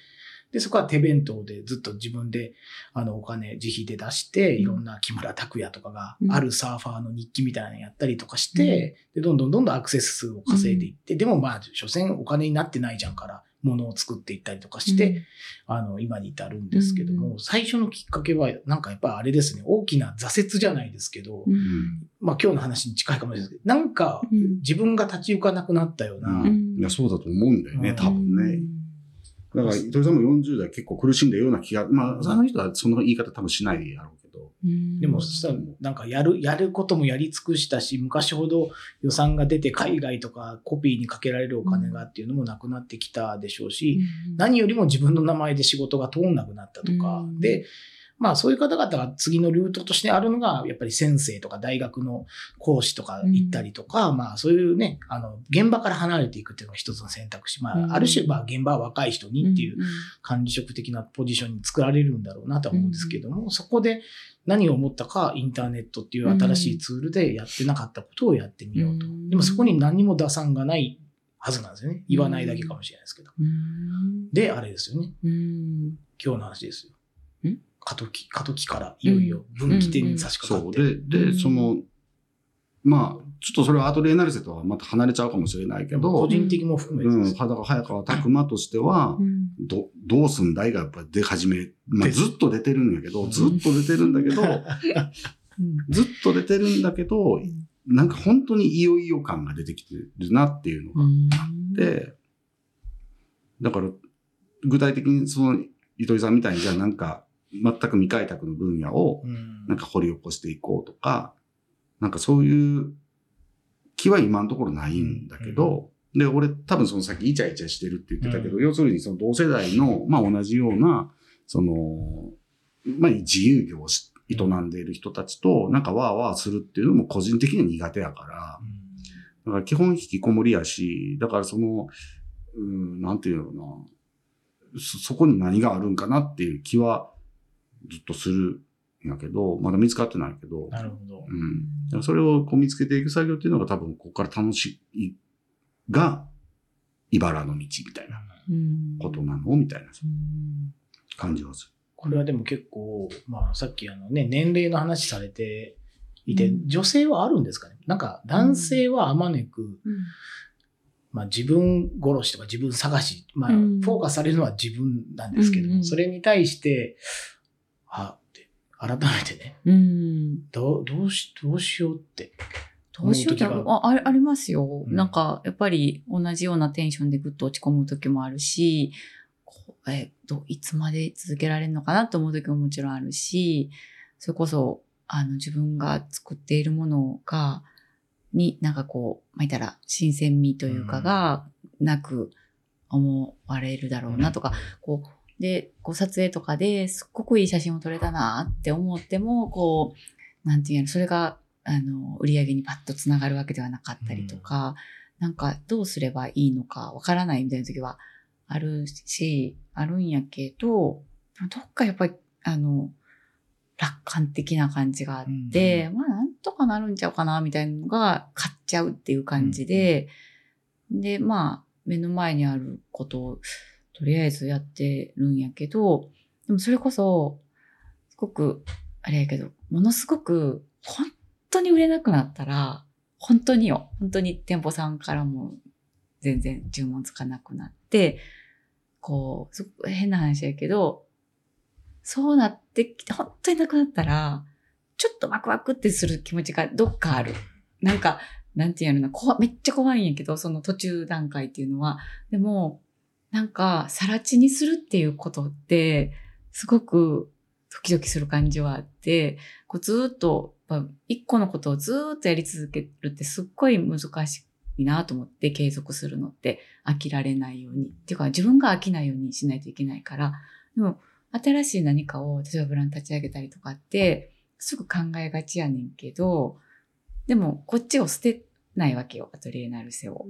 Speaker 2: で、そこは手弁当でずっと自分で、あの、お金自費で出して、いろんな木村拓哉とかが
Speaker 4: うん。
Speaker 2: あるサーファーの日記みたいなのやったりとかして、で、どんどんどんどんアクセス数を稼いでいって、でもまあ、所詮お金になってないじゃんから、物を作っていったりとかして、あの、今に至るんですけども、
Speaker 4: う
Speaker 2: 最初のきっかけは、なんかやっぱあれですね、大きな挫折じゃないですけど、
Speaker 4: うん。
Speaker 2: まあ今日の話に近いかもしれないです。けど、なんか
Speaker 4: うん。
Speaker 2: 自分が立ち行かなくなったような、
Speaker 3: うん。
Speaker 4: うん。
Speaker 3: いや、そうだと思うんだよね、
Speaker 2: うん。
Speaker 3: 多分ね。だから、糸井さんも40代結構苦しんだような気が、まあ、あの人はその言い方多分しないやろうけど、
Speaker 2: でも、そしたら、なんかやる、やることもやり尽くしたし、昔ほど予算が出て海外とかコピーにかけられるお金がっていうのもなくなってきたでしょうし、何よりも自分の名前で仕事が通んなくなったとか、
Speaker 4: うん。
Speaker 2: で、まあそういう方々が次のルートとしてあるのが、やっぱり先生とか大学の講師とか行ったりとか、まあそういうね、あの、現場から離れていくっていうのが一つの選択肢。ま
Speaker 4: うん
Speaker 2: あ、ある種、まあ現場は若い人にっていう管理職的なポジションに作られるんだろうなとは思うんですけども、そこで何を思ったか、インターネットっていう新しいツールでやってなかったことをやってみようと。
Speaker 4: うん
Speaker 2: でもそこに何も打算がないはずなんですよね。言わないだけかもしれないですけど。
Speaker 4: うん
Speaker 2: で、あれですよね。
Speaker 4: うん
Speaker 2: 今日の話ですよ
Speaker 4: ん。
Speaker 2: 過渡期、過渡期からいよいよ分岐点に差し掛か
Speaker 3: そう。
Speaker 2: って。
Speaker 3: で、で、
Speaker 4: うん。
Speaker 3: その、まあ、ちょっとそれはアトリエナルセとはまた離れちゃうかもしれないけ
Speaker 2: 個
Speaker 3: ど、
Speaker 2: 人的も含めて
Speaker 3: うん、
Speaker 2: です。
Speaker 3: だから早川拓馬としては、
Speaker 4: うん。
Speaker 3: ど、どうすんだいがやっぱ出始め、まあ、ずっと出てるんやけど、
Speaker 2: うん。
Speaker 3: ずっと出てるんだけど、
Speaker 4: うん。
Speaker 3: ずっと出てるんだけど、なんか本当にいよいよ感が出てきてるなっていうのがあって、だから、具体的にその、糸井さんみたいにじゃあなんか、全く未開拓の分野を、
Speaker 2: うん。
Speaker 3: なんか掘り起こしていこうとか、なんかそういう気は今のところないんだけど、で、俺多分そのさっきイチャイチャしてるって言ってたけど、
Speaker 2: うん。
Speaker 3: 要するにその同世代の、まあ同じような、その、まあ自由業をし営んでいる人たちと、なんかワーワーするっていうのも個人的には苦手やから、だから基本引きこもりやし、だからその、うん、なんていうのかな、そ、そこに何があるんかなっていう気はずっとするんやけど、まだ見つかってないけど、
Speaker 2: なるほど。
Speaker 3: うん。それをこう見つけていく作業っていうのが多分ここから楽しいが、茨の道みたいな
Speaker 4: うん。
Speaker 3: ことなのみたいな
Speaker 4: うん。
Speaker 3: 感じはす
Speaker 2: これはでも結構、まあさっきあのね、年齢の話されていて、
Speaker 4: うん。
Speaker 2: 女性はあるんですかね？なんか男性はあまねく、まあ自分殺しとか自分探し、まあフ
Speaker 4: うん。
Speaker 2: ォーカスされるのは自分なんですけども、
Speaker 4: うんうん。
Speaker 2: それに対して、あって、改めてね、
Speaker 4: うん。
Speaker 2: どう、どうし、どうしようって。
Speaker 4: どうしようってああありますよ、
Speaker 2: うん。
Speaker 4: なんか、やっぱり同じようなテンションでぐっと落ち込む時もあるし、こうえどいつまで続けられるのかなと思う時ももちろんあるし、それこそ、あの、自分が作っているものが、になんかこう、まあ、言ったら新鮮味というかがなく思われるだろうなとか、こう、で、こう撮影とかですっごくいい写真を撮れたなって思っても、こう、なんていうの、それが、あの、売り上げにパッとつながるわけではなかったりとか、なんかどうすればいいのかわからないみたいな時はあるし、あるんやけど、どっかやっぱり、あの、楽観的な感じがあって、まあなんとかなるんちゃうかなみたいなのが買っちゃうっていう感じで、で、まあ目の前にあることをとりあえずやってるんやけど、でもそれこそ、すごく、あれやけど、ものすごく、本当に売れなくなったら、本当によ、本当に店舗さんからも全然注文つかなくなって、こう、すごく変な話やけど、そうなってきて、本当になくなったら、ちょっとワクワクってする気持ちがどっかある。なんか、なんていうのな、めっちゃ怖いんやけど、その途中段階っていうのは。でも、なんか、さら地にするっていうことって、すごくドキドキする感じはあって、こうずっと、一個のことをずっとやり続けるってすっごい難しいなと思って継続するのって飽きられないように。っていうか自分が飽きないようにしないといけないから。でも新しい何かを、例えばブラン立ち上げたりとかって、すぐ考えがちやねんけど、でもこっちを捨てないわけよ、アトリエナルセを。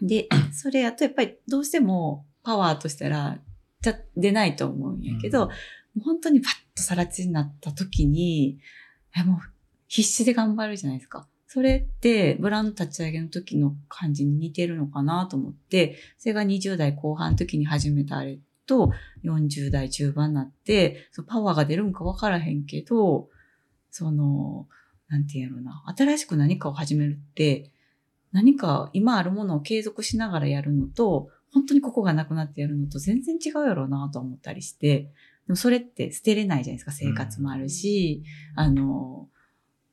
Speaker 4: で、それやとやっぱりどうしてもパワーとしたら、じゃ出ないと思うんやけど、もう本当にパッとさら地になった時に、えもう必死で頑張るじゃないですか。それってブランド立ち上げの時の感じに似てるのかなと思って、それが20代後半の時に始めたあれと40代中盤になって、そのパワーが出るんかわからへんけど、その、なんていうのな、新しく何かを始めるって、何か今あるものを継続しながらやるのと、本当にここがなくなってやるのと全然違うやろうなと思ったりして、でもそれって捨てれないじゃないですか、生活もあるし、あの、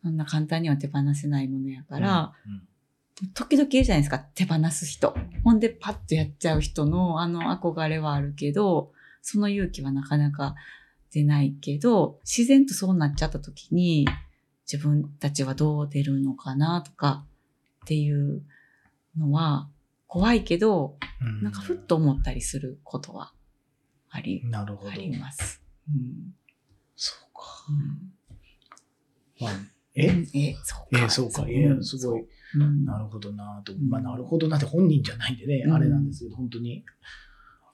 Speaker 4: そんな簡単には手放せないものやから、時々いるじゃないですか、手放す人。ほんでパッとやっちゃう人のあの憧れはあるけど、その勇気はなかなかてないけど、自然とそうなっちゃった時に、自分たちはどう出るのかなとかっていうのは怖いけど、
Speaker 2: うん
Speaker 4: なんかふっと思ったりすることはあり、
Speaker 2: なるほど
Speaker 4: あ。ります。うん
Speaker 2: そうか。
Speaker 4: うん
Speaker 2: まあ、え？
Speaker 4: え、そうか。
Speaker 2: えそうか。え
Speaker 4: うん
Speaker 2: すごい。。
Speaker 4: うん
Speaker 2: なるほどなと。
Speaker 4: うん
Speaker 2: まあ、なるほどなって本人じゃないんでね、
Speaker 4: うん
Speaker 2: あれなんですけど、本当に。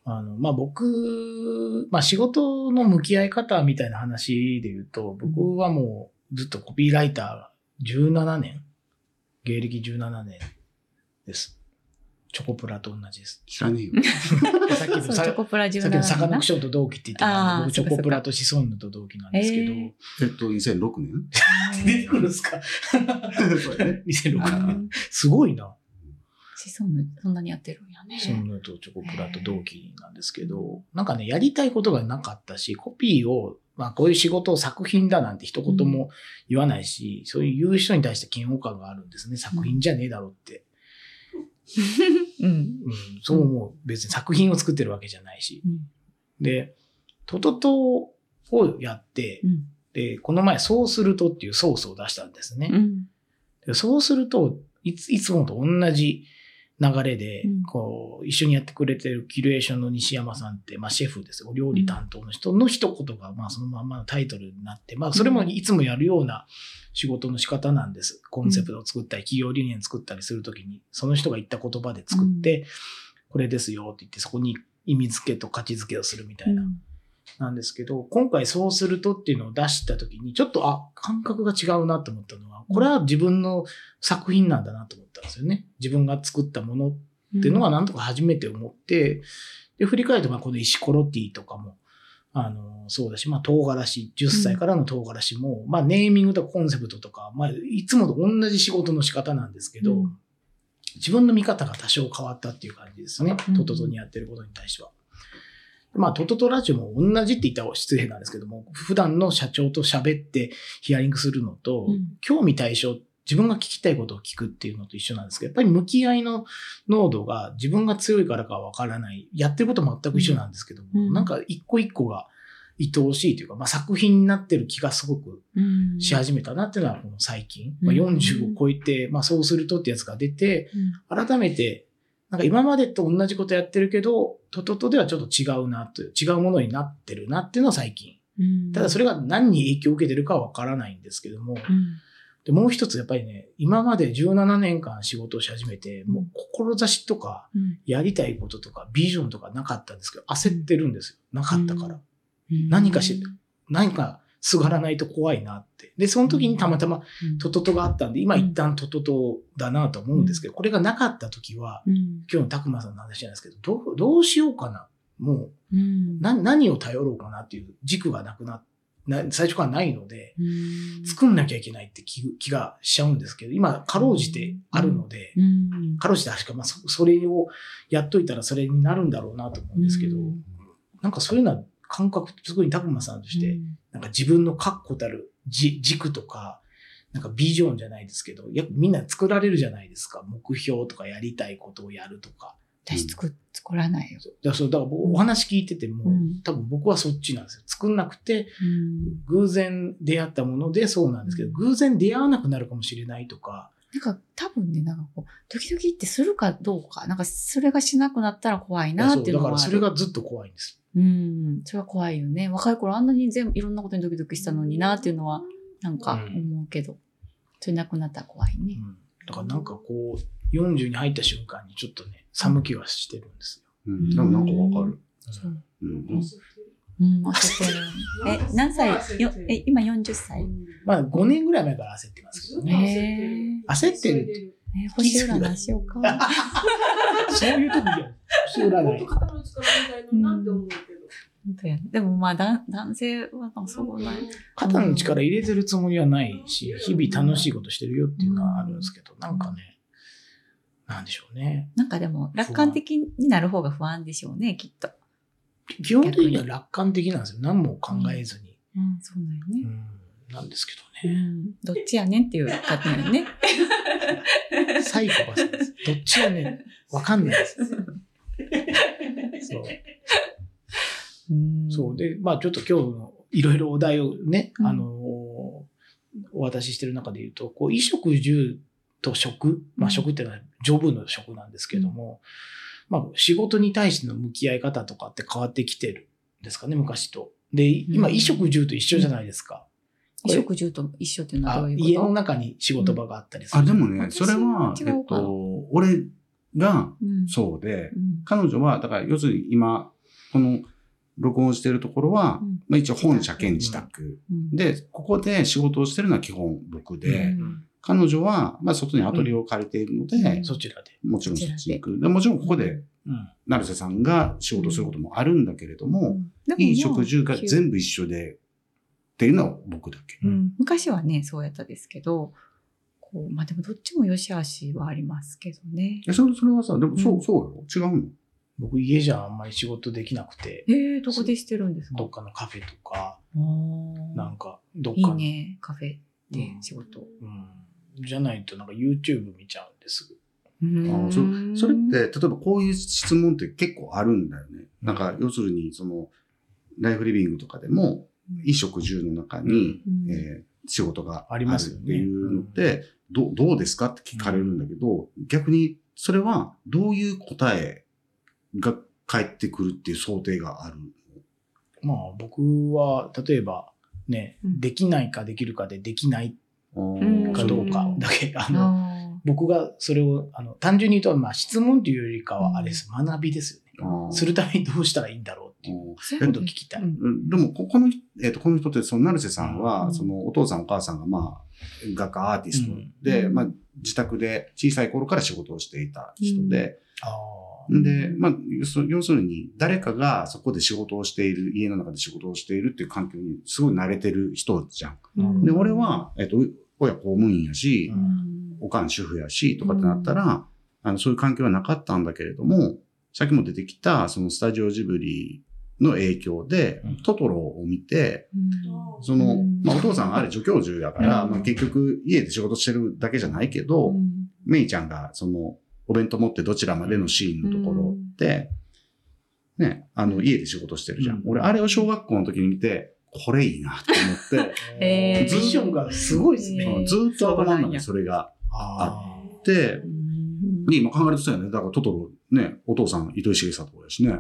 Speaker 2: あの、まあ僕、まあ仕事の向き合い方みたいな話で言うと、僕はもうずっとコピーライター17年、芸歴17年です。チョコプラと同じです。
Speaker 3: 知らねえよ。
Speaker 2: さっきのさ
Speaker 4: チョコプラ17
Speaker 2: さっきのサカナ
Speaker 4: な
Speaker 2: クションと同期って言ってた僕チョコプラとシソンヌと同期なんですけど、
Speaker 4: え
Speaker 3: っと、2006年？
Speaker 2: 出てくるんですか？
Speaker 3: そうやね。
Speaker 2: ?2006
Speaker 4: あ
Speaker 2: 年。
Speaker 4: ー
Speaker 2: すごいな。
Speaker 4: シソンヌ、そんなにやってるんやね。
Speaker 2: シソンヌとチョコプラと同期なんですけど、なんかね、やりたいことがなかったし、コピーを、まあこういう仕事を作品だなんて一言も言わないし、そういう言う人に対して嫌悪感があるんですね。作品じゃねえだろって。
Speaker 4: うん。
Speaker 2: うん、そう思う。別に作品を作ってるわけじゃないし。
Speaker 4: うん
Speaker 2: で、トトトをやって、
Speaker 4: うん。
Speaker 2: で、この前、そうするとっていうソースを出したんですね。
Speaker 4: うん。
Speaker 2: でそうするといつ、いつもと同じ流れで、
Speaker 4: うん
Speaker 2: こう、一緒にやってくれてるキュレーションの西山さんって、まあ、シェフですよ。お料理担当の人の一言が、まあ、そのままのタイトルになって、まあ、それもいつもやるような仕事の仕方なんです。コンセプトを作ったり、企業理念作ったりするときに、その人が言った言葉で作って、これですよって言って、そこに意味付けと価値付けをするみたいな。なんですけど、今回そうするとっていうのを出したときに、ちょっと、あ、感覚が違うなと思ったのは、これは自分の作品なんだなと思ったんですよね。自分が作ったものっていうのはなんとか初めて思って、で、振り返ると、まあ、この石ころティーとかも、あの、そうだし、まあ、唐辛子、10歳からの唐辛子も、まあ、ネーミングとかコンセプトとか、まあ、いつもと同じ仕事の仕方なんですけど、
Speaker 4: うん
Speaker 2: 自分の見方が多少変わったっていう感じですね。
Speaker 4: うん
Speaker 2: トトトにやってることに対しては。まあ、トトトラジオも同じって言ったら失礼なんですけども、普段の社長と喋ってヒアリングするのと、
Speaker 4: うん。
Speaker 2: 興味対象、自分が聞きたいことを聞くっていうのと一緒なんですけど、やっぱり向き合いの濃度が自分が強いからかはわからない。やってること全く一緒なんですけども、
Speaker 4: うん。
Speaker 2: なんか一個一個が愛おしいというか、まあ、作品になってる気がすごく
Speaker 4: うん。
Speaker 2: し始めたなっていうのはこの最近、まあ、
Speaker 4: うん
Speaker 2: 40を超えて、まあ、そうするとってやつが出て、
Speaker 4: うん。
Speaker 2: 改めて、なんか今までと同じことやってるけど、トトトではちょっと違うなという、違うものになってるなっていうのは最近。
Speaker 4: うん。
Speaker 2: ただそれが何に影響を受けてるかはわからないんですけども、
Speaker 4: うん。
Speaker 2: でもう一つやっぱりね、今まで17年間仕事をし始めて、もう志とか、
Speaker 4: うん。
Speaker 2: やりたいこととか、ビジョンとかなかったんですけど、焦ってるんですよ。なかったから。
Speaker 4: うん。
Speaker 2: 何かし何かすがらないと怖いなって。で、その時にたまたま
Speaker 4: うん。
Speaker 2: トトトがあったんで、今一旦トトトだなと思うんですけど、これがなかった時は、
Speaker 4: うん。
Speaker 2: 今日のたくまさんの話じゃないですけど、どう、どうしようかな。もう、
Speaker 4: うん。
Speaker 2: な、何を頼ろうかなっていう軸がなくな、な最初からないので、
Speaker 4: うん。
Speaker 2: 作んなきゃいけないって気気がしちゃうんですけど、今、かろうじてあるので、
Speaker 4: うん。
Speaker 2: かろうじて確か、まあ、そそれをやっといたらそれになるんだろうなと思うんですけど、
Speaker 4: うん。
Speaker 2: なんかそういうのは感覚、特にたくまさんとして、なんか自分の確固たるじ軸とか、なんかビジョンじゃないですけど、やっぱみんな作られるじゃないですか。目標とかやりたいことをやるとか。
Speaker 4: 私作作らないよ。
Speaker 2: だからそうだから僕お話聞いてても、
Speaker 4: うん
Speaker 2: 多分僕はそっちなんですよ。作んなくて、
Speaker 4: うん
Speaker 2: 偶然出会ったものでそうなんですけど、偶然出会わなくなるかもしれないとか、
Speaker 4: なんか多分ね、なんかこう、ドキドキってするかどうか、なんかそれがしなくなったら怖いなっていうのは
Speaker 2: だからそれがずっと怖いんです。
Speaker 4: うん、それは怖いよね。若い頃あんなに全部いろんなことにドキドキしたのになっていうのは、なんか
Speaker 2: うん
Speaker 4: 思うけど、それなくなったら怖いね。
Speaker 2: うんだからなんかこう、40に入った瞬間にちょっとね、寒気はしてるんですよ。
Speaker 3: うん。なんかわかる。
Speaker 4: そう。
Speaker 3: うん。
Speaker 4: うん、焦ってる。え、何歳？よえ、今40歳？
Speaker 2: まあ5年ぐらい前から焦ってますけどね。
Speaker 4: へ
Speaker 2: 焦ってるって。
Speaker 4: え、星占いしようか。
Speaker 2: そういう時じゃん。星占い。
Speaker 5: 肩の力みたいななって思うけど。
Speaker 4: 本当やでもまあ、だ男性はそうない。
Speaker 2: 肩の力入れてるつもりはないし、日々楽しいことしてるよっていうのはあるんですけど、なんかね、なんでしょうね。
Speaker 4: なんかでも、楽観的になる方が不安でしょうね、きっと。
Speaker 2: 基本的には楽観的なんですよ。何も考えずに。
Speaker 4: うん、そうなんよね。
Speaker 2: うん、なんですけ
Speaker 4: う
Speaker 2: どね。
Speaker 4: ん、どっちやねんっていう方やね。
Speaker 2: サイコパスです。どっちやねん。わかんないです。そう。
Speaker 4: うん
Speaker 2: そう。で、まあちょっと今日のいろいろお題をね、
Speaker 4: うん
Speaker 2: あの、お渡ししてる中で言うと、こう、衣食住と食、まあ
Speaker 4: うん
Speaker 2: 食っていうのはジョブの食なんですけども、まあ仕事に対しての向き合い方とかって変わってきてるんですかね、昔と。で、今、
Speaker 4: うん
Speaker 2: 衣食住と一緒じゃないですか。
Speaker 4: 衣食住と一緒っていうのはど
Speaker 2: あ
Speaker 4: ういうこと？
Speaker 2: 家の中に仕事場があったりする。
Speaker 3: あ、でもね、
Speaker 4: 私
Speaker 3: それはえっと、俺が
Speaker 4: うん。
Speaker 3: そうで、
Speaker 4: うん。
Speaker 3: 彼女は、だから要するに今、この録音してるところは、
Speaker 4: うん。
Speaker 3: まあ一応本社兼自宅。
Speaker 4: うん。
Speaker 3: で、ここで仕事をしてるのは基本僕で、
Speaker 4: うん。
Speaker 3: 彼女は、まあ外にアトリエを借りているので、
Speaker 4: うん。
Speaker 2: そちらで。
Speaker 3: もちろんそっちに行く。でもちろんここで、
Speaker 2: うん。
Speaker 3: 成瀬さんが仕事することもあるんだけれども、
Speaker 4: でも
Speaker 3: 飲食住が全部一緒で、っていうのは僕だけ。
Speaker 4: うん昔はね、そうやったですけど、こう、まあでもどっちも良し悪しはありますけどね。
Speaker 3: え、それ、それはさ、でもそうう、
Speaker 4: ん
Speaker 3: そうよ。違うの？
Speaker 2: 僕家じゃあんまり仕事できなくて、
Speaker 4: えー、どこでしてるんですか？
Speaker 2: どっかのカフェとか、なんか、どっ
Speaker 4: いい
Speaker 2: かの
Speaker 4: ね、カフェで仕事。
Speaker 2: うん。じゃないとなんか YouTube 見ちゃうんです。
Speaker 3: あそそれって、例えばこういう質問って結構あるんだよね。なんか、要するに、その、ライフリビングとかでも、衣食住の中に、
Speaker 4: うん。
Speaker 3: えー仕事がある
Speaker 2: ありますよね
Speaker 3: っていうのって、どうどうですかって聞かれるんだけど、逆に、それはどういう答えが返ってくるっていう想定がある
Speaker 2: まあ僕は、例えばね、
Speaker 4: うん。
Speaker 2: できないかできるかでできない
Speaker 3: の
Speaker 4: うん
Speaker 2: かどうかだけ、あの、
Speaker 4: あ
Speaker 2: 僕がそれを、あの、単純に言うと、まあ質問というよりかは、あれです、学びですよね。するためにどうしたらいいんだろうっていう。
Speaker 3: うん。
Speaker 4: ー
Speaker 2: こと。を聞きたい。
Speaker 4: うん。
Speaker 3: うん。でも、ここの人、えっ、と、この人って、その、成瀬さんは、
Speaker 4: うん。
Speaker 3: その、お父さんお母さんが、まあ、画家アーティストで、
Speaker 4: うん。
Speaker 3: まあ、自宅で小さい頃から仕事をしていた人で、
Speaker 2: あ
Speaker 3: で、まあ、要するに、誰かがそこで仕事をしている、家の中で仕事をしているっていう環境にすごい慣れてる人じゃん。
Speaker 4: うん。
Speaker 3: で、俺は、えっ、と、親公務員やし
Speaker 2: う、
Speaker 4: うん。
Speaker 3: おかん主婦やし、とかってなったら、あの、そういう環境はなかったんだけれども、さっきも出てきた、そのスタジオジブリの影響で、
Speaker 2: うん
Speaker 3: トトロを見て、
Speaker 4: うん
Speaker 3: その
Speaker 4: うん、
Speaker 3: まあ、お父さんはあれ助教授やから、
Speaker 4: うん
Speaker 3: まあ、結局家で仕事してるだけじゃないけど、
Speaker 4: うん
Speaker 3: メイちゃんがその、お弁当持ってどちらまでのシーンのところで、ね、あの、家で仕事してるじゃん。
Speaker 2: うん
Speaker 3: 俺、あれを小学校の時に見て、これいいなと思って、
Speaker 2: あ。
Speaker 4: え
Speaker 2: ビジョンがすごいですね。
Speaker 4: えー
Speaker 3: ずーっと頭の中に
Speaker 4: そ
Speaker 3: れが
Speaker 2: あ
Speaker 3: で
Speaker 4: う、ん
Speaker 3: で、今考えるとそうやね。だからトトロ、ね、お父さん、糸井重里やしね。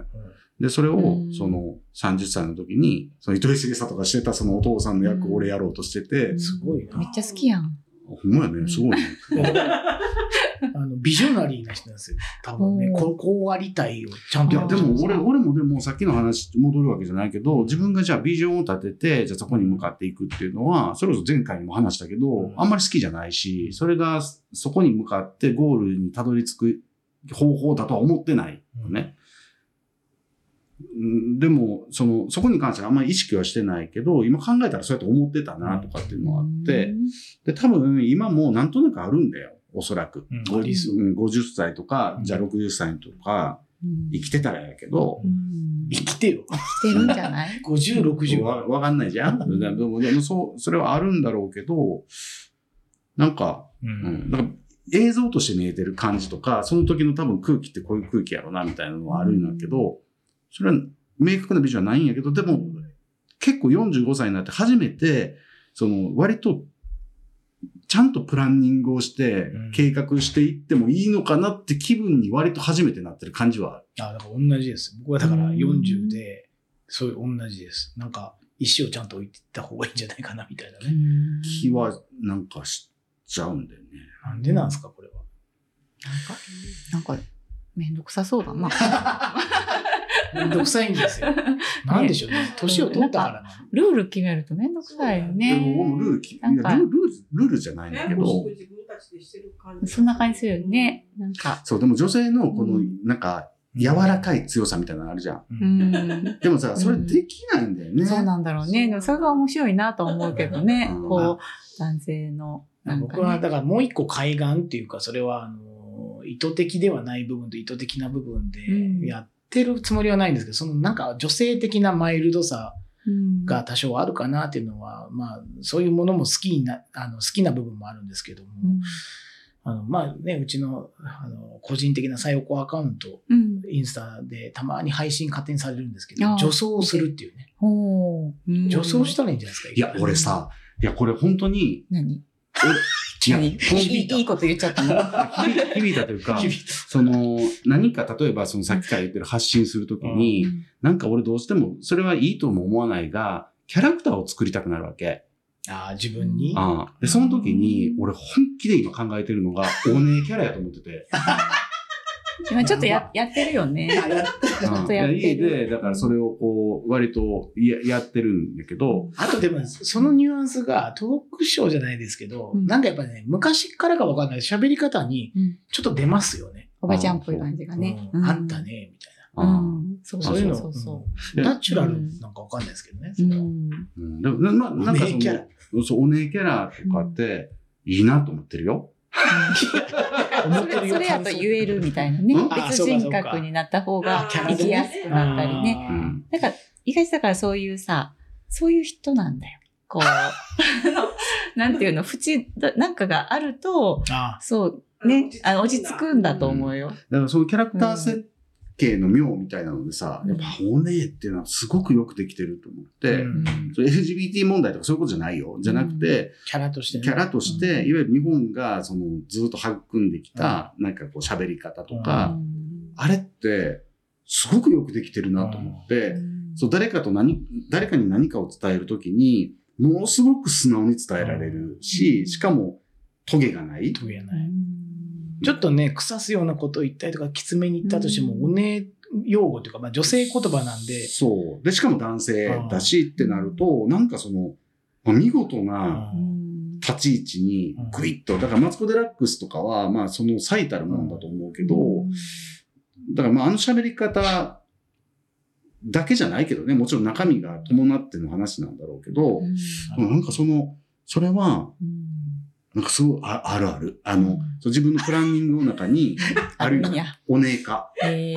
Speaker 2: ー
Speaker 3: で、それを
Speaker 4: う、ん
Speaker 3: その、30歳の時に、その糸井重里がしてたそのお父さんの役を俺やろうとしてて、
Speaker 2: すごいな。
Speaker 4: めっちゃ好きやん。
Speaker 3: ほんまやね、すごいね。
Speaker 2: あの、ビジョナリーな人なんですよ。多分ね、こうこうありたいをちゃんと
Speaker 3: いや、でも俺、
Speaker 2: 俺、
Speaker 3: 俺もでもさっきの話戻るわけじゃないけど、自分がじゃあビジョンを立てて、じゃあそこに向かっていくっていうのは、それこそ前回にも話したけど、
Speaker 2: うん
Speaker 3: あんまり好きじゃないし、それがそこに向かってゴールにたどり着く方法だとは思ってないよね。うんでも、その、そこに関してはあんまり意識はしてないけど、今考えたらそうやって思ってたなとかっていうのがあって、で、多分今もなんとなくあるんだよ。おそらく。
Speaker 2: うん。
Speaker 3: ご
Speaker 2: ありそう。
Speaker 3: うん50歳とか、
Speaker 2: うん。
Speaker 3: じゃあ60歳とか、
Speaker 4: うん。
Speaker 3: 生きてたらやけど、
Speaker 4: うん。
Speaker 2: 生きてよ。
Speaker 4: してるんじゃない
Speaker 2: ？50、60
Speaker 3: わわかんないじゃん。でも、でもそう、それはあるんだろうけど、なんか、
Speaker 2: う
Speaker 3: うんん、なんか映像として見えてる感じとか、その時の多分空気ってこういう空気やろな、みたいなのはあるんだけど、それは明確なビジョンはないんやけど、でも、結構45歳になって初めて、その、割と、ちゃんとプランニングをして
Speaker 2: うん、
Speaker 3: 計画していってもいいのかなって気分に割と初めてなってる感じはある。
Speaker 2: あ、だから同じです。僕はだから
Speaker 4: うん
Speaker 2: 40で、そういう同じです。なんか、石をちゃんと置いていった方がいいんじゃないかな、みたいなね。
Speaker 3: 気はなんかしちゃうんだよね。
Speaker 2: なんでなんですか、これは。
Speaker 4: なんか、めんどくさそうだな。
Speaker 2: めんどくさいんですよ。なんでしょうね。年を取ったからな。
Speaker 4: ルール決めるとめんどくさいよ
Speaker 3: で
Speaker 4: ね。
Speaker 3: ルールき、いや
Speaker 4: なんか
Speaker 3: ルール、ルールじゃないんだけど、
Speaker 5: 自分たちでしてる感じ。
Speaker 4: そんな感じするよね。なんか。
Speaker 3: そう、でも女性のこの
Speaker 4: うん、
Speaker 3: なんか、柔らかい強さみたいなのあるじゃん。
Speaker 2: う
Speaker 4: うんん。
Speaker 3: でもさ、それできないんだよね。
Speaker 4: そうなんだろうね。でもそれが面白いなと思うけどね。
Speaker 3: うん
Speaker 4: こう、男性の。なんか
Speaker 2: 僕は、
Speaker 4: ね。
Speaker 2: だからもう一個海岸っていうか、それは、あの、意図的ではない部分と意図的な部分
Speaker 4: うん
Speaker 2: でやってるつもりはないんですけど、そのなんか女性的なマイルドさ
Speaker 4: うん
Speaker 2: が多少あるかなっていうのは、まあ、そういうものも好きにな、あの、好きな部分もあるんですけども、
Speaker 4: うん
Speaker 2: あの、まあね、うちの、あの、個人的なさよこアカウント、
Speaker 4: うん。
Speaker 2: インスタでたまに配信勝手にされるんですけど女装をするっていうね。女装したらいいんじゃないですか。
Speaker 3: いや、俺。さ、いや、これ本当に、
Speaker 4: 何？
Speaker 3: いや、
Speaker 4: 何？いいこと言っちゃったの？
Speaker 3: 響 響いたというか、その、何か例えばそのさっきから言ってる発信するときに、なんか俺どうしても、それはいいとも思わないが、キャラクターを作りたくなるわけ。
Speaker 2: ああ、自分に？
Speaker 3: ああで、その時に、俺本気で今考えてるのが、お姉キャラやと思ってて。
Speaker 4: 今ちょっとややってるよね。ちょっとやってる。
Speaker 3: 家で、だからそれをこう、割とややってるんだけど、
Speaker 2: あとでも、そのニュアンスがトークショーじゃないですけど、
Speaker 4: うん
Speaker 2: なんかやっぱね、昔からかわかんない喋り方に
Speaker 4: うん
Speaker 2: ちょっと出ますよね。
Speaker 4: おばちゃんっぽい感じがね。
Speaker 2: うんあんた。ね、みたい
Speaker 4: う
Speaker 3: あ
Speaker 4: ん。そう
Speaker 2: な。
Speaker 4: そ
Speaker 2: そうういうの、
Speaker 4: そうそ
Speaker 2: うんナチュラルなんかわかんないですけどね。
Speaker 4: う。
Speaker 2: そうれは
Speaker 4: ん。
Speaker 3: うんでもなななんかそ
Speaker 2: お姉キャラ
Speaker 3: の、そう、お姉キャラとかって、いいなと思ってるよ。
Speaker 4: それそれやと言えるみたいなね別人格になった方が生きやすくなったりね。
Speaker 3: う。ん。
Speaker 4: なんか、意外とだからそういうさ、そういう人なんだよ。こう、あ のなんていうの、縁、なんかがあると、
Speaker 2: あ
Speaker 4: そう、ね、あの落ち着くんだと思うよ。
Speaker 3: だからそのキャラクター設計の妙みたいなのでさ、
Speaker 4: うん。
Speaker 3: やっぱお姉っていうのはすごくよくできてると思って、
Speaker 2: うん。
Speaker 3: それ LGBT 問題とかそういうことじゃないよ。じゃなくて、
Speaker 2: キャラとしてね。
Speaker 3: キャラとして、
Speaker 2: うん。
Speaker 3: いわゆる日本がそのずっと育んできた、なんかこう喋り方とか、あれって、すごくよくできてるなと思って、そう、誰かと何、誰かに何かを伝えるときに、ものすごく素直に伝えられるし、しかも、トゲがない。
Speaker 2: トゲない。ちょっとね、腐すようなことを言ったりとか、きつめに言ったとしても、
Speaker 4: うん。
Speaker 2: おね用語というか、まあ女性言葉なんで、
Speaker 3: そう。で、しかも男性だしってなると、なんかその、まあ見事な
Speaker 2: うん。
Speaker 3: 立ち位置にグイッと、だからマツコ・デラックスとかは、まあその最たるもんだと思うけど、だからまああの喋り方だけじゃないけどね、もちろん中身が伴っての話なんだろうけど、
Speaker 2: うん。
Speaker 3: なんかその、それは、なんかすごいああるある。あの、そう自分のプランニングの中に、ある。お姉か。
Speaker 4: へえ。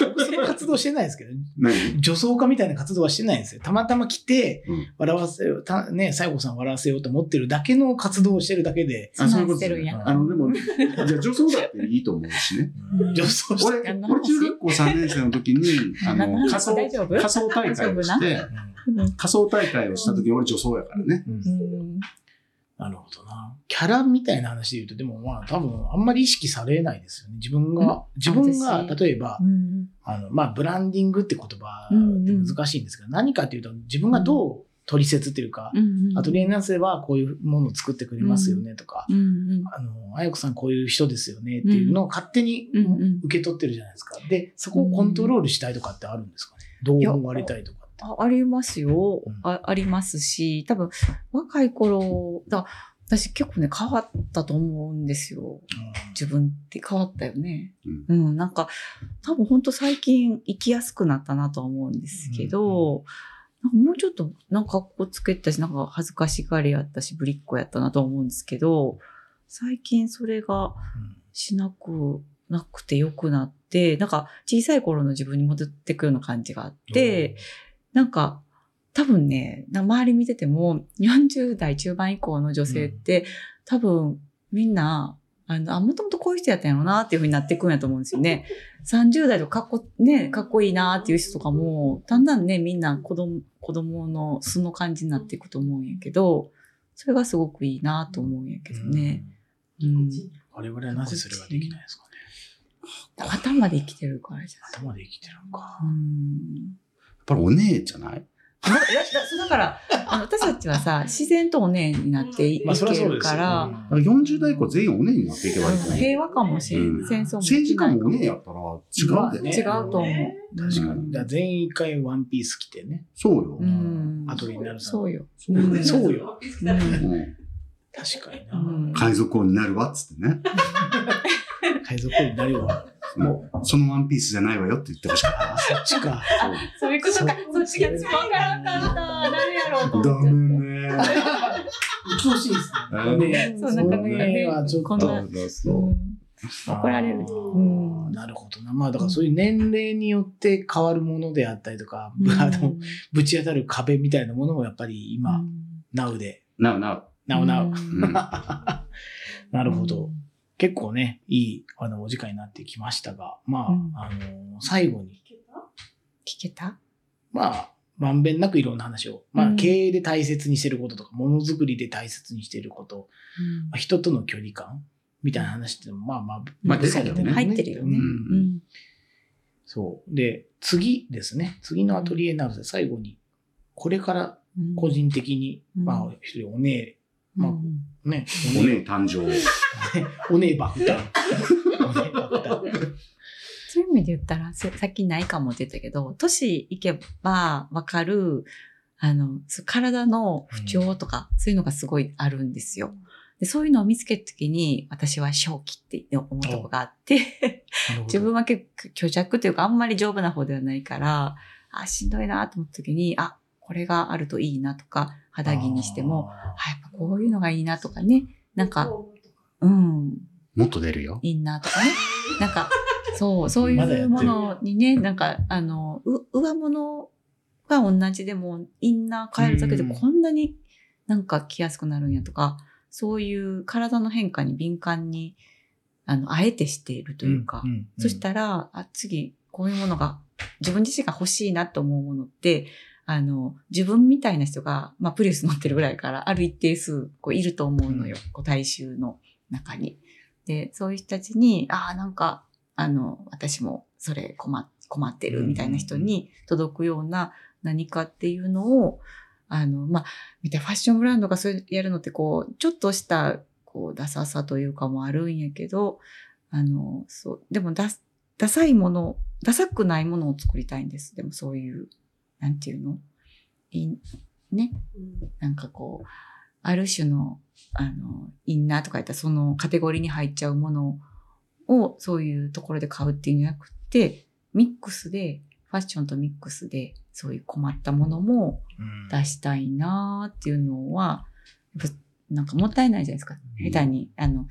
Speaker 2: 僕その活動してないですけど、
Speaker 3: 何？
Speaker 2: 女装家みたいな活動はしてないんですよ。たまたま来て、
Speaker 3: うん。
Speaker 2: 笑わせよう、たね、西郷さん笑わせようと思ってるだけの活動をしてるだけで、
Speaker 3: あ、そういうこと
Speaker 4: してるん。や
Speaker 3: あの、でも、じゃあ女装だっていいと思うしね。
Speaker 2: 女装して。
Speaker 3: 俺、俺中学校3年生の時に、あの、仮装、
Speaker 4: 大丈夫？
Speaker 3: 仮装大会をして、仮装大会をした時に俺女装やからね。
Speaker 2: うん。
Speaker 4: うん。
Speaker 2: なるほどな。キャラみたいな話で言うと、でもまあ多分あんまり意識されないですよね。自分が、自分が、
Speaker 4: 私
Speaker 2: 例えば、
Speaker 4: うん
Speaker 2: あの、まあブランディングって言葉
Speaker 4: うん
Speaker 2: って難しいんですけど、何かっていうと、自分がどう取説っていうか、
Speaker 4: うん
Speaker 2: アトリエナスはこういうものを作ってくれますよねとか、
Speaker 4: うんうん
Speaker 2: あの、あやこさんこういう人ですよねっていうのを勝手に受け取ってるじゃないですか。で、そこをコントロールしたいとかってあるんですかね？どう思われたいとかって。
Speaker 4: あありますよ
Speaker 2: うん。
Speaker 4: あありますし、多分、若い頃、だ私結構ね、変わったと思うんですよ。自分って変わったよね。うん、なんか、多分本当最近生きやすくなったなとは思うんですけど、なんかもうちょっと、なんか格好つけてたし、なんか恥ずかしがりやったし、ぶりっ子やったなと思うんですけど、最近それが
Speaker 2: うん。
Speaker 4: しなくなくて良くなって、なんか小さい頃の自分に戻ってくような感じがあって、なんか、多分ね、な周り見てても、40代中盤以降の女性って、多分みんな、あの、あ、もともとこういう人やったんやろなっていう風になっていくんやと思うんですよね。30代とかかっこ、ね、かっこいいなっていう人とかも、だんだんね、みんな子供、子供の素の感じになっていくと思うんやけど、それがすごくいいなと思うんやけどね。うん。
Speaker 2: 我々はなぜそれができないですかね。
Speaker 4: 頭で生きてるからじゃない
Speaker 2: 頭で生きてるのか。
Speaker 4: うん。
Speaker 3: やっぱりお姉じゃない？
Speaker 4: だから、あの私たちはさ、自然とお姉になってい,、
Speaker 2: まあ
Speaker 4: けるから、
Speaker 3: だから40代以降全員お姉になっていけばいいと思う。
Speaker 4: 平和かもしれん。
Speaker 3: うん
Speaker 4: 戦争も
Speaker 3: 政治家もお
Speaker 4: ね
Speaker 3: 姉やったら違うで。
Speaker 2: ね
Speaker 4: 違うと思う。
Speaker 2: 確か
Speaker 3: うん
Speaker 2: に。全員一回ワンピース着てね。
Speaker 3: そうよ。
Speaker 4: うん。
Speaker 2: アトリエになる
Speaker 4: そうよ。
Speaker 3: そうよ
Speaker 4: うん
Speaker 2: そうよ。
Speaker 4: うん
Speaker 3: うん
Speaker 2: 確かに
Speaker 4: うん
Speaker 2: な。
Speaker 3: 海賊王になるわっつってね。
Speaker 2: 海賊王になるわ。
Speaker 3: もう、そのワンピースじゃないわよって言ってほしかった。
Speaker 2: あ、そっちか。
Speaker 4: そういうことか。そっちが一番わからんかった。誰やろうと
Speaker 3: ダ
Speaker 4: 思っちゃっ
Speaker 3: メね。
Speaker 2: うっとうしいです
Speaker 3: うん
Speaker 2: ね。ね
Speaker 4: そうなんかね
Speaker 2: ちょっと
Speaker 4: 怒られる。うん
Speaker 2: なるほどな。まあだからそういう年齢によって変わるものであったりとか、
Speaker 4: うん
Speaker 2: あの、ぶち当たる壁みたいなものもやっぱり今、
Speaker 4: うん
Speaker 2: ナウで、
Speaker 3: なおなお。
Speaker 2: ナウナウ。
Speaker 4: うん
Speaker 3: うん
Speaker 2: なるほど。。結構ね、いい、あの、お時間になってきましたが、まあ、
Speaker 4: うん。
Speaker 2: あの、最後に、
Speaker 4: 聞けた？
Speaker 2: まあ、まんべんなくいろんな話を、まあ、
Speaker 4: うん。
Speaker 2: 経営で大切にしてることとか、ものづくりで大切にしていること、まあ、人との距離感みたいな話ってまあまあ、
Speaker 3: まあ出てるよね。
Speaker 4: 入ってるよね。
Speaker 2: う
Speaker 4: うん。ん。
Speaker 2: そう。で、次ですね。次のアトリエなので、最後に、これから個人的に、
Speaker 4: うん。
Speaker 2: まあ、一人お姉、まあ
Speaker 4: うん
Speaker 2: ね、
Speaker 3: お姉誕生。
Speaker 2: お姉爆弾。お姉爆弾。
Speaker 4: そういう意味で言ったら、ささっきないかもって言ったけど、年いけばわかる、あの、体の不調とか、そういうのがすごいあるんですよ。でそういうのを見つけたときに、私は正気って思うとこがあって、自分は結構虚弱というか、あんまり丈夫な方ではないから、あ、しんどいなと思ったときに、あ、これがあるといいなとか、肌着にしても、あ、やっぱこういうのがいいなとかね、なんか、うん、
Speaker 3: もっと出るよ。
Speaker 4: いいなとかね。なんか、そう、そういうものにね、なんか、あの、う、上物が同じでも、インナー変えるだけで
Speaker 2: うん。
Speaker 4: こんなになんか着やすくなるんやとか、そういう体の変化に敏感に、あの、あえてしているというか、
Speaker 2: んん。
Speaker 4: そしたら、あ、次、こういうものが、自分自身が欲しいなと思うものって、あの、自分みたいな人が、まあ、プリウス乗ってるぐらいから、ある一定数、こう、いると思うのよ。こう、大衆の中に。で、そういう人たちに、ああ、なんか、あの、私もそれ困困ってるみたいな人に届くような何かっていうのを、あの、まあ、見てファッションブランドがそういうやるのってこう、ちょっとした、こう、ダサさというかもあるんやけど、あの、そう、でもダ、ダサいもの、ダサくないものを作りたいんです。でもそういう、なんていうの？いね？なんかこう、ある種の、あの、インナーとか言ったらそのカテゴリーに入っちゃうものをそういうところで買うっていうんじゃなくて、ミックスで、ファッションとミックスで、そういう困ったものも
Speaker 2: うん。
Speaker 4: 出したいなーっていうのは、やっぱなんかもったいないじゃないですか。
Speaker 3: うん。
Speaker 4: 下手に、あの、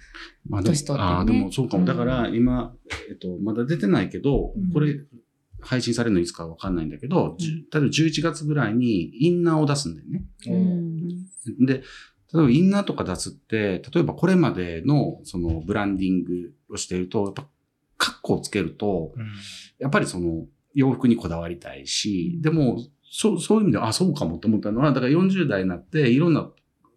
Speaker 3: まあ
Speaker 4: 年取ってね。
Speaker 3: ああ、でもそうかも。
Speaker 4: うん
Speaker 3: だから今、えっと、まだ出てないけど、
Speaker 4: うん。
Speaker 3: これ、配信されるのいつかわかんないんだけど、
Speaker 4: うん
Speaker 3: 例えば11月ぐらいにインナーを出すんだよね。
Speaker 4: うん。
Speaker 3: で、例えばインナーとか出すって、例えばこれまでのそのブランディングをしていると、やっぱ、カッコをつけると、
Speaker 2: うん
Speaker 3: やっぱりその洋服にこだわりたいし、でも、そう、そういう意味で、あ、そうかもって思ったのは、だから40代になって、いろんな、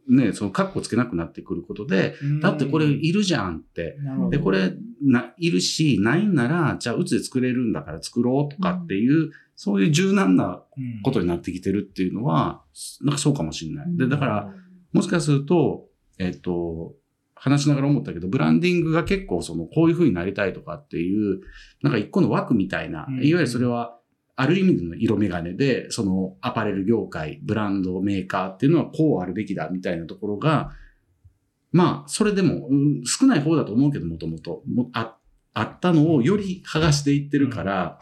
Speaker 3: ね、そのカッコつけなくなってくることで、だってこれいるじゃんって。で、これ、な、いるし、ないんなら、じゃあ、うちで作れるんだから作ろうとかっていう、そういう柔軟な
Speaker 2: うん。
Speaker 3: ことになってきてるっていうのは、なんかそうかもしれない。で、
Speaker 4: うん。
Speaker 3: だから、もしかすると、えっと、話しながら思ったけど、ブランディングが結構その、こういう風になりたいとかっていう、なんか一個の枠みたいな、
Speaker 2: うん。
Speaker 3: いわゆるそれは、ある意味での色眼鏡で、そのアパレル業界、ブランドメーカーっていうのはこうあるべきだみたいなところが、まあ、それでも、うん少ない方だと思うけど、もともと、もああったのをより剥がしていってるから、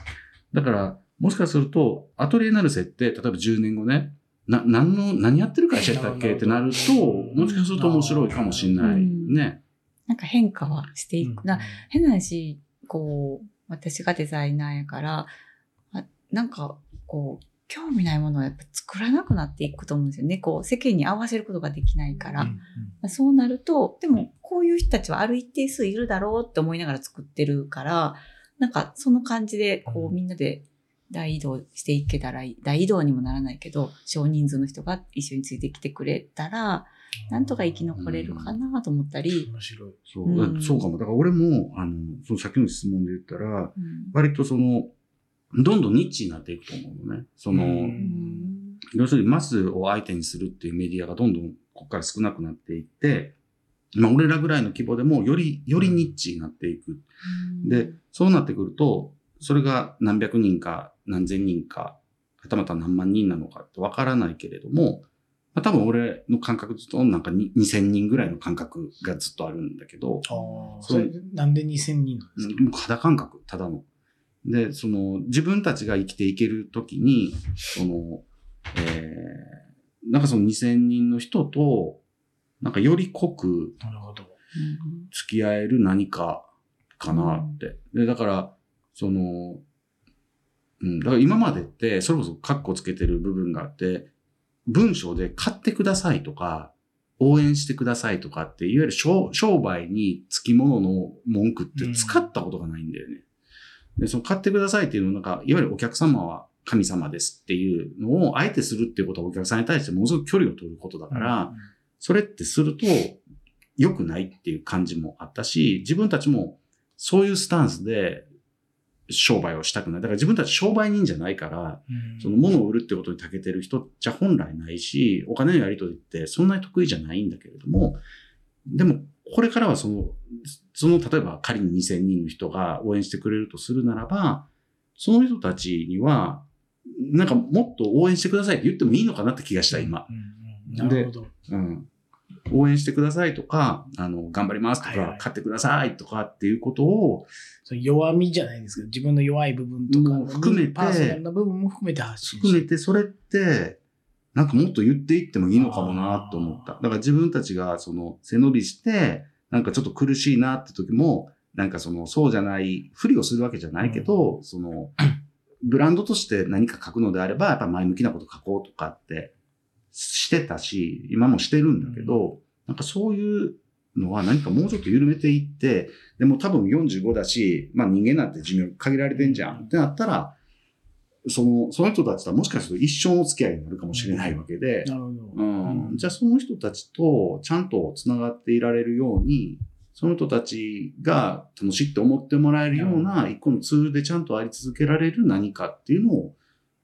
Speaker 3: だから、もしかすると、アトリエナルセって、例えば10年後ね、な、何の、何やってる会社やったっけ？ってなると、もしかすると面白いかもしれない。
Speaker 4: うん
Speaker 3: ね。
Speaker 4: なんか変化はしていく。な
Speaker 2: うん
Speaker 4: 変な話、こう、私がデザイナーやから、あなんか、こう、興味ないものはやっぱ作らなくなっていくと思うんですよね。こう、世間に合わせることができないから。
Speaker 2: うん
Speaker 4: そうなると、でも、こういう人たちはある一定数いるだろうって思いながら作ってるから、なんか、その感じで、こう、みんなで大移動していけたらいい、大移動にもならないけど、少人数の人が一緒についてきてくれたら、なんとか生き残れるかなと思ったり、
Speaker 2: 面白い。
Speaker 3: そう、
Speaker 4: うん
Speaker 3: そうかも。だから俺も、あの、そのさっきの質問で言ったら、
Speaker 4: うん
Speaker 3: 割とその、どんどんニッチになっていくと思うのね。その、要するにマスを相手にするっていうメディアがどんどんここから少なくなっていって、まあ俺らぐらいの規模でもより、よりニッチになっていく。で、そうなってくると、それが何百人か何千人か、はたまた何万人なのかってわからないけれども、まあ、多分俺の感覚ずっとなんかに2000人ぐらいの感覚がずっとあるんだけど、
Speaker 2: ああ、
Speaker 3: そ
Speaker 2: れ、なんで2000人なんですか？
Speaker 3: もう肌感覚、ただの。で、その、自分たちが生きていけるときに、その、えー、なんかその2000人の人と、なんかより濃く
Speaker 2: なるほど。
Speaker 3: 付き合える何かかなって。で、だから、その、うん、だから今までって、それこそカッコつけてる部分があって、文章で買ってくださいとか、応援してくださいとかって、いわゆる商商売につきものの文句って使ったことがないんだよね。で、その買ってくださいっていうのなんか、いわゆるお客様は神様ですっていうのをあえてするっていうことはお客さんに対してものすごく距離を取ることだから、それってすると良くないっていう感じもあったし、自分たちもそういうスタンスで商売をしたくない。だから自分たち商売人じゃないから、
Speaker 2: うん
Speaker 3: その物を売るってことに長けてる人じゃ本来ないし、お金のやり取りってそんなに得意じゃないんだけれども、でもこれからはその、その例えば仮に2000人の人が応援してくれるとするならば、その人たちには、なんかもっと応援してくださいって言ってもいいのかなって気がした、今。
Speaker 2: うんうんなるほど。
Speaker 3: うん。応援してくださいとか、あの、頑張りますとか、
Speaker 2: はいはい
Speaker 3: 買ってくださいとかっていうことを、
Speaker 2: 弱みじゃないですけど、自分の弱い部分とか
Speaker 3: 含めて
Speaker 2: パーソナルな部分も含めて発信
Speaker 3: 含めてそれって、なんかもっと言っていってもいいのかもなと思った。だから自分たちがその背伸びして、なんかちょっと苦しいなって時も、なんかそのそうじゃない、不利をするわけじゃないけど、その、ブランドとして何か書くのであれば、やっぱ前向きなこと書こうとかってしてたし、今もしてるんだけど、なんかそういうのは何かもうちょっと緩めていって、でも多分45だし、まあ人間なんて寿命限られてんじゃんってなったら、その、その人たちとはもしかすると一生の付き合いになるかもしれないわけで、
Speaker 2: なるほど。
Speaker 3: うん、じゃあその人たちとちゃんと繋がっていられるように、その人たちが楽しいって思ってもらえるような一個のツールでちゃんとあり続けられる何かっていうのを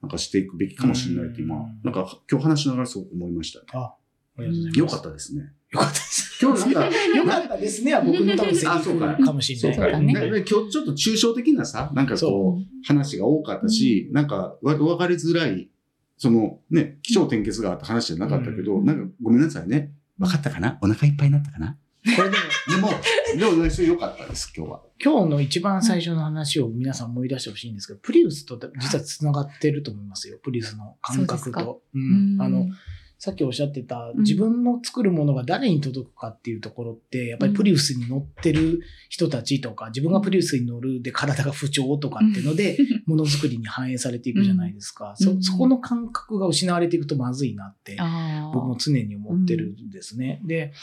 Speaker 3: なんかしていくべきかもしれないって今
Speaker 2: うん、
Speaker 3: なんか今日話しながらすごく思いましたね。
Speaker 2: あ、ありがとうございます。
Speaker 3: よかったですね。
Speaker 2: よかったです。
Speaker 3: 今日なんか、
Speaker 2: よかったですねは僕の多分セリフか。もしれない。
Speaker 4: ね。
Speaker 3: 今日ちょっと抽象的なさ、なんかこう、話が多かったし、なんか割と分かりづらい、そのね、気象転結があった話じゃなかったけど、
Speaker 4: うん。
Speaker 3: なんかごめんなさいね。分かったかな？お腹いっぱいになったかな？
Speaker 2: これでも、
Speaker 3: でも、でも、それ良かったです、今日は。
Speaker 2: 今日の一番最初の話を皆さん思い出してほしいんですけど、プリウスと実は繋がってると思いますよ。プリウスの感覚と。うん
Speaker 4: うん。
Speaker 2: あの、さっきおっしゃってた
Speaker 4: ん。
Speaker 2: 自分の作るものが誰に届くかっていうところって、やっぱりプリウスに乗ってる人たちとか、自分がプリウスに乗るで体が不調とかっていうので、ものづくりに反映されていくじゃないですか。
Speaker 4: うん。
Speaker 2: そ、そこの感覚が失われていくとまずいなって、僕も常に思ってるんですね。で、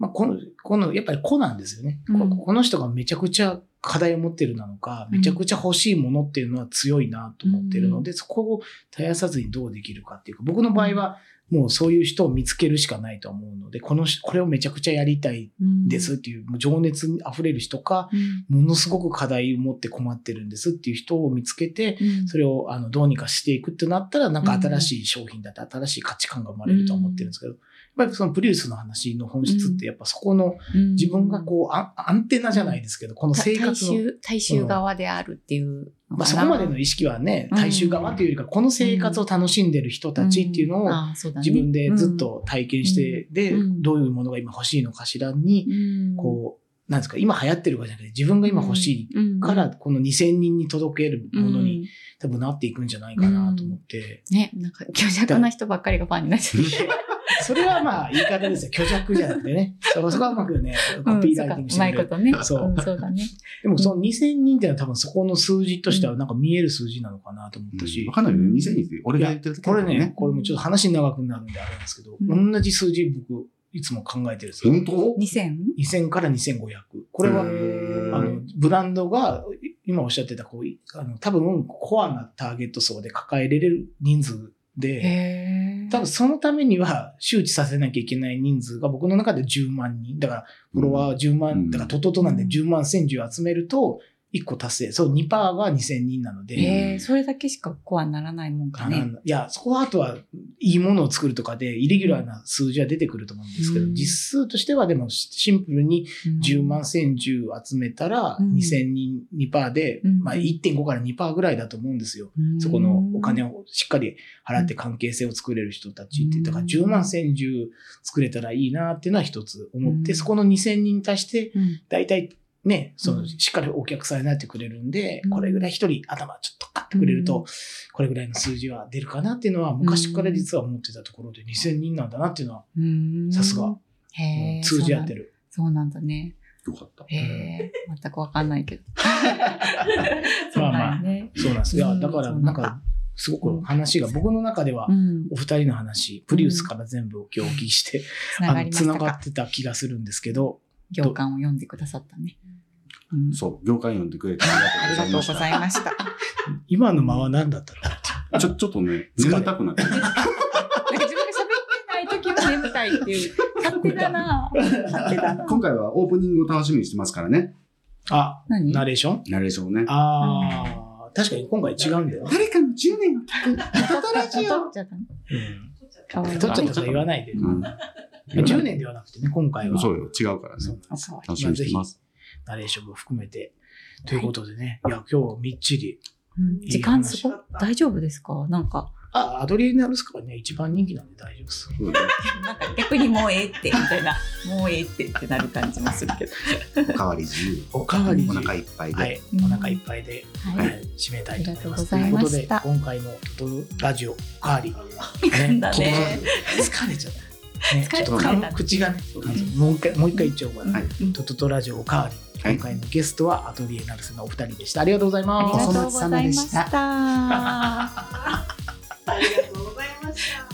Speaker 2: まあ、この、この、やっぱり子なんですよね。この人がめちゃくちゃ課題を持ってるなのか、めちゃくちゃ欲しいものっていうのは強いなと思ってるので、そこを絶やさずにどうできるかっていうか、僕の場合はもうそういう人を見つけるしかないと思うので、この人、これをめちゃくちゃやりたいですっていう、もう情熱に溢れる人か、
Speaker 4: うん。
Speaker 2: ものすごく課題を持って困ってるんですっていう人を見つけて、
Speaker 4: うん。
Speaker 2: それをあのどうにかしていくってなったら、なんか新しい商品だって新しい価値観が生まれると思ってるんですけど、ぱりそのプリウスの話の本質ってやっぱそこの自分がこうアンアンテナじゃないですけど、この生活の、
Speaker 4: 大衆、大衆側であるっていう。
Speaker 2: まあそこまでの意識はね、
Speaker 4: うん。
Speaker 2: 大衆側というよりか、この生活を楽しんでる人たちっていうのを自分でずっと体験して、で、
Speaker 4: うん。
Speaker 2: どういうものが今欲しいのかしらに、
Speaker 4: うん。
Speaker 2: こう、なんですか、今流行ってるかじゃなくて、自分が今欲しいから、この2000人に届けるものに、
Speaker 4: うん
Speaker 2: 多分なっていくんじゃないかなと思って。
Speaker 4: ね、なんか虚弱な人ばっかりがファンになっちゃう。
Speaker 2: それはまあ言い方ですよ。虚弱じゃなくてね。そこそこはうまくね、コピーライティングしてくれる。
Speaker 4: うまいことね。
Speaker 2: そうん
Speaker 4: そうだね。
Speaker 2: でもその2000人っていうのは多分そこの数字としてはなんか見える数字なのかなと思ったし
Speaker 3: わ。かんないよね。2000人って俺が言ってるだけ
Speaker 2: これね、これもちょっと話長くなるんであれなんですけど、
Speaker 4: うん
Speaker 2: 同じ数字僕いつも考えてるんですよ。
Speaker 3: 本当
Speaker 4: ？2000?
Speaker 2: 2000から2500。これは、あの、ブランドが、今おっしゃってた、こうい、あの、多分、コアなターゲット層で抱えれる人数で、
Speaker 4: へ
Speaker 2: 多分そのためには周知させなきゃいけない人数が僕の中で10万人。だから、フォロワー10万、
Speaker 3: うん
Speaker 2: だからトトトなんで10万100010集めると、1個達成。そう、2%が2000人なので、
Speaker 4: へえ、それだけしかコアにならないもんかね。
Speaker 2: い。や、そこはあとは、いいものを作るとかで、イレギュラーな数字は出てくると思うんですけど、
Speaker 4: うん。
Speaker 2: 実数としてはでもシンプルに10万100010集めたら、
Speaker 4: うん。
Speaker 2: 2000人2%で、
Speaker 4: うん。
Speaker 2: まあ1.5から2%ぐらいだと思うんですよ。
Speaker 4: うん。
Speaker 2: そこのお金をしっかり払って関係性を作れる人たちって、
Speaker 4: うん
Speaker 2: だから10万100010作れたらいいなっていうのは一つ思って、
Speaker 4: うん。
Speaker 2: そこの2000人に対して、
Speaker 4: うん。
Speaker 2: 大体ね、そうの
Speaker 4: ん
Speaker 2: しっかりお客さんになってくれるんで、
Speaker 4: うん
Speaker 2: これぐらい一人頭ちょっと買ってくれると、
Speaker 4: うん
Speaker 2: これぐらいの数字は出るかなっていうのは昔から実は思ってたところで2000人なんだなっていうのは
Speaker 4: うん
Speaker 2: さすが
Speaker 4: へえ。
Speaker 2: 通じ合ってる。
Speaker 4: そうなんだね。
Speaker 3: よかった。
Speaker 4: へえ。全くわかんないけど。
Speaker 2: まあまあ
Speaker 4: ね。
Speaker 2: そうなんです。いだから
Speaker 4: なん
Speaker 2: かすごく話が、僕の中では
Speaker 4: う、ん。
Speaker 2: お二人の話、プリウスから全部今日お聞きして、
Speaker 4: つなが
Speaker 2: あの、繋がっ。てた気がするんですけど、
Speaker 4: 行間を読んでくださったね。うん
Speaker 3: そう、業界読んでくれて
Speaker 4: あ
Speaker 3: あ
Speaker 4: りがとうご
Speaker 3: りがとうござい
Speaker 4: ました。
Speaker 2: 今の間は何だったんだ。
Speaker 3: ちょ、ちょっとね、眠たくなってる。
Speaker 4: なんか自分が喋ってない時も眠たいっていう。勝手だな勝手だな
Speaker 3: 今回はオープニングを楽しみにしてますからね。
Speaker 2: う。あ、
Speaker 4: 何？
Speaker 2: ナレーション？
Speaker 3: ナレーションをね。
Speaker 2: ああ、確かに今回違うんだよね。
Speaker 3: 誰かの10年を聞く。
Speaker 4: トトラジオ。
Speaker 2: 取っちゃったとは言わないで。
Speaker 3: うん。
Speaker 2: 10年ではなくてね、今回は。
Speaker 3: そうよ、違うからね。楽しみにしてます。
Speaker 2: ナレーションも含めて。ということでね、いや、今日みっちり。
Speaker 4: うん時間すごい大丈夫ですか？なんか、
Speaker 2: あ、アドリエナルスカはね、一番人気なんで大丈夫です。
Speaker 4: なんか逆にもうええって、みたいな。もうええってってなる感じもするけど。
Speaker 3: おかわり自由。
Speaker 2: おかわり
Speaker 3: お腹いっぱいで。
Speaker 2: はい、
Speaker 4: うん
Speaker 2: お腹いっぱいで、
Speaker 4: は
Speaker 2: はいい、締めたいと思います。
Speaker 4: ありがとうございました
Speaker 2: ということで、今回のトトロラジオ、おかわり。
Speaker 4: んだね
Speaker 2: 疲れちゃった。ね、ちょっと口がね、もう一回もう一回言っちゃおうかな、トトトラジオおかわり今回のゲストはアトリエナルスのお二人でした。ありがとうございます。ありがと
Speaker 4: うございました。ありがとうございました。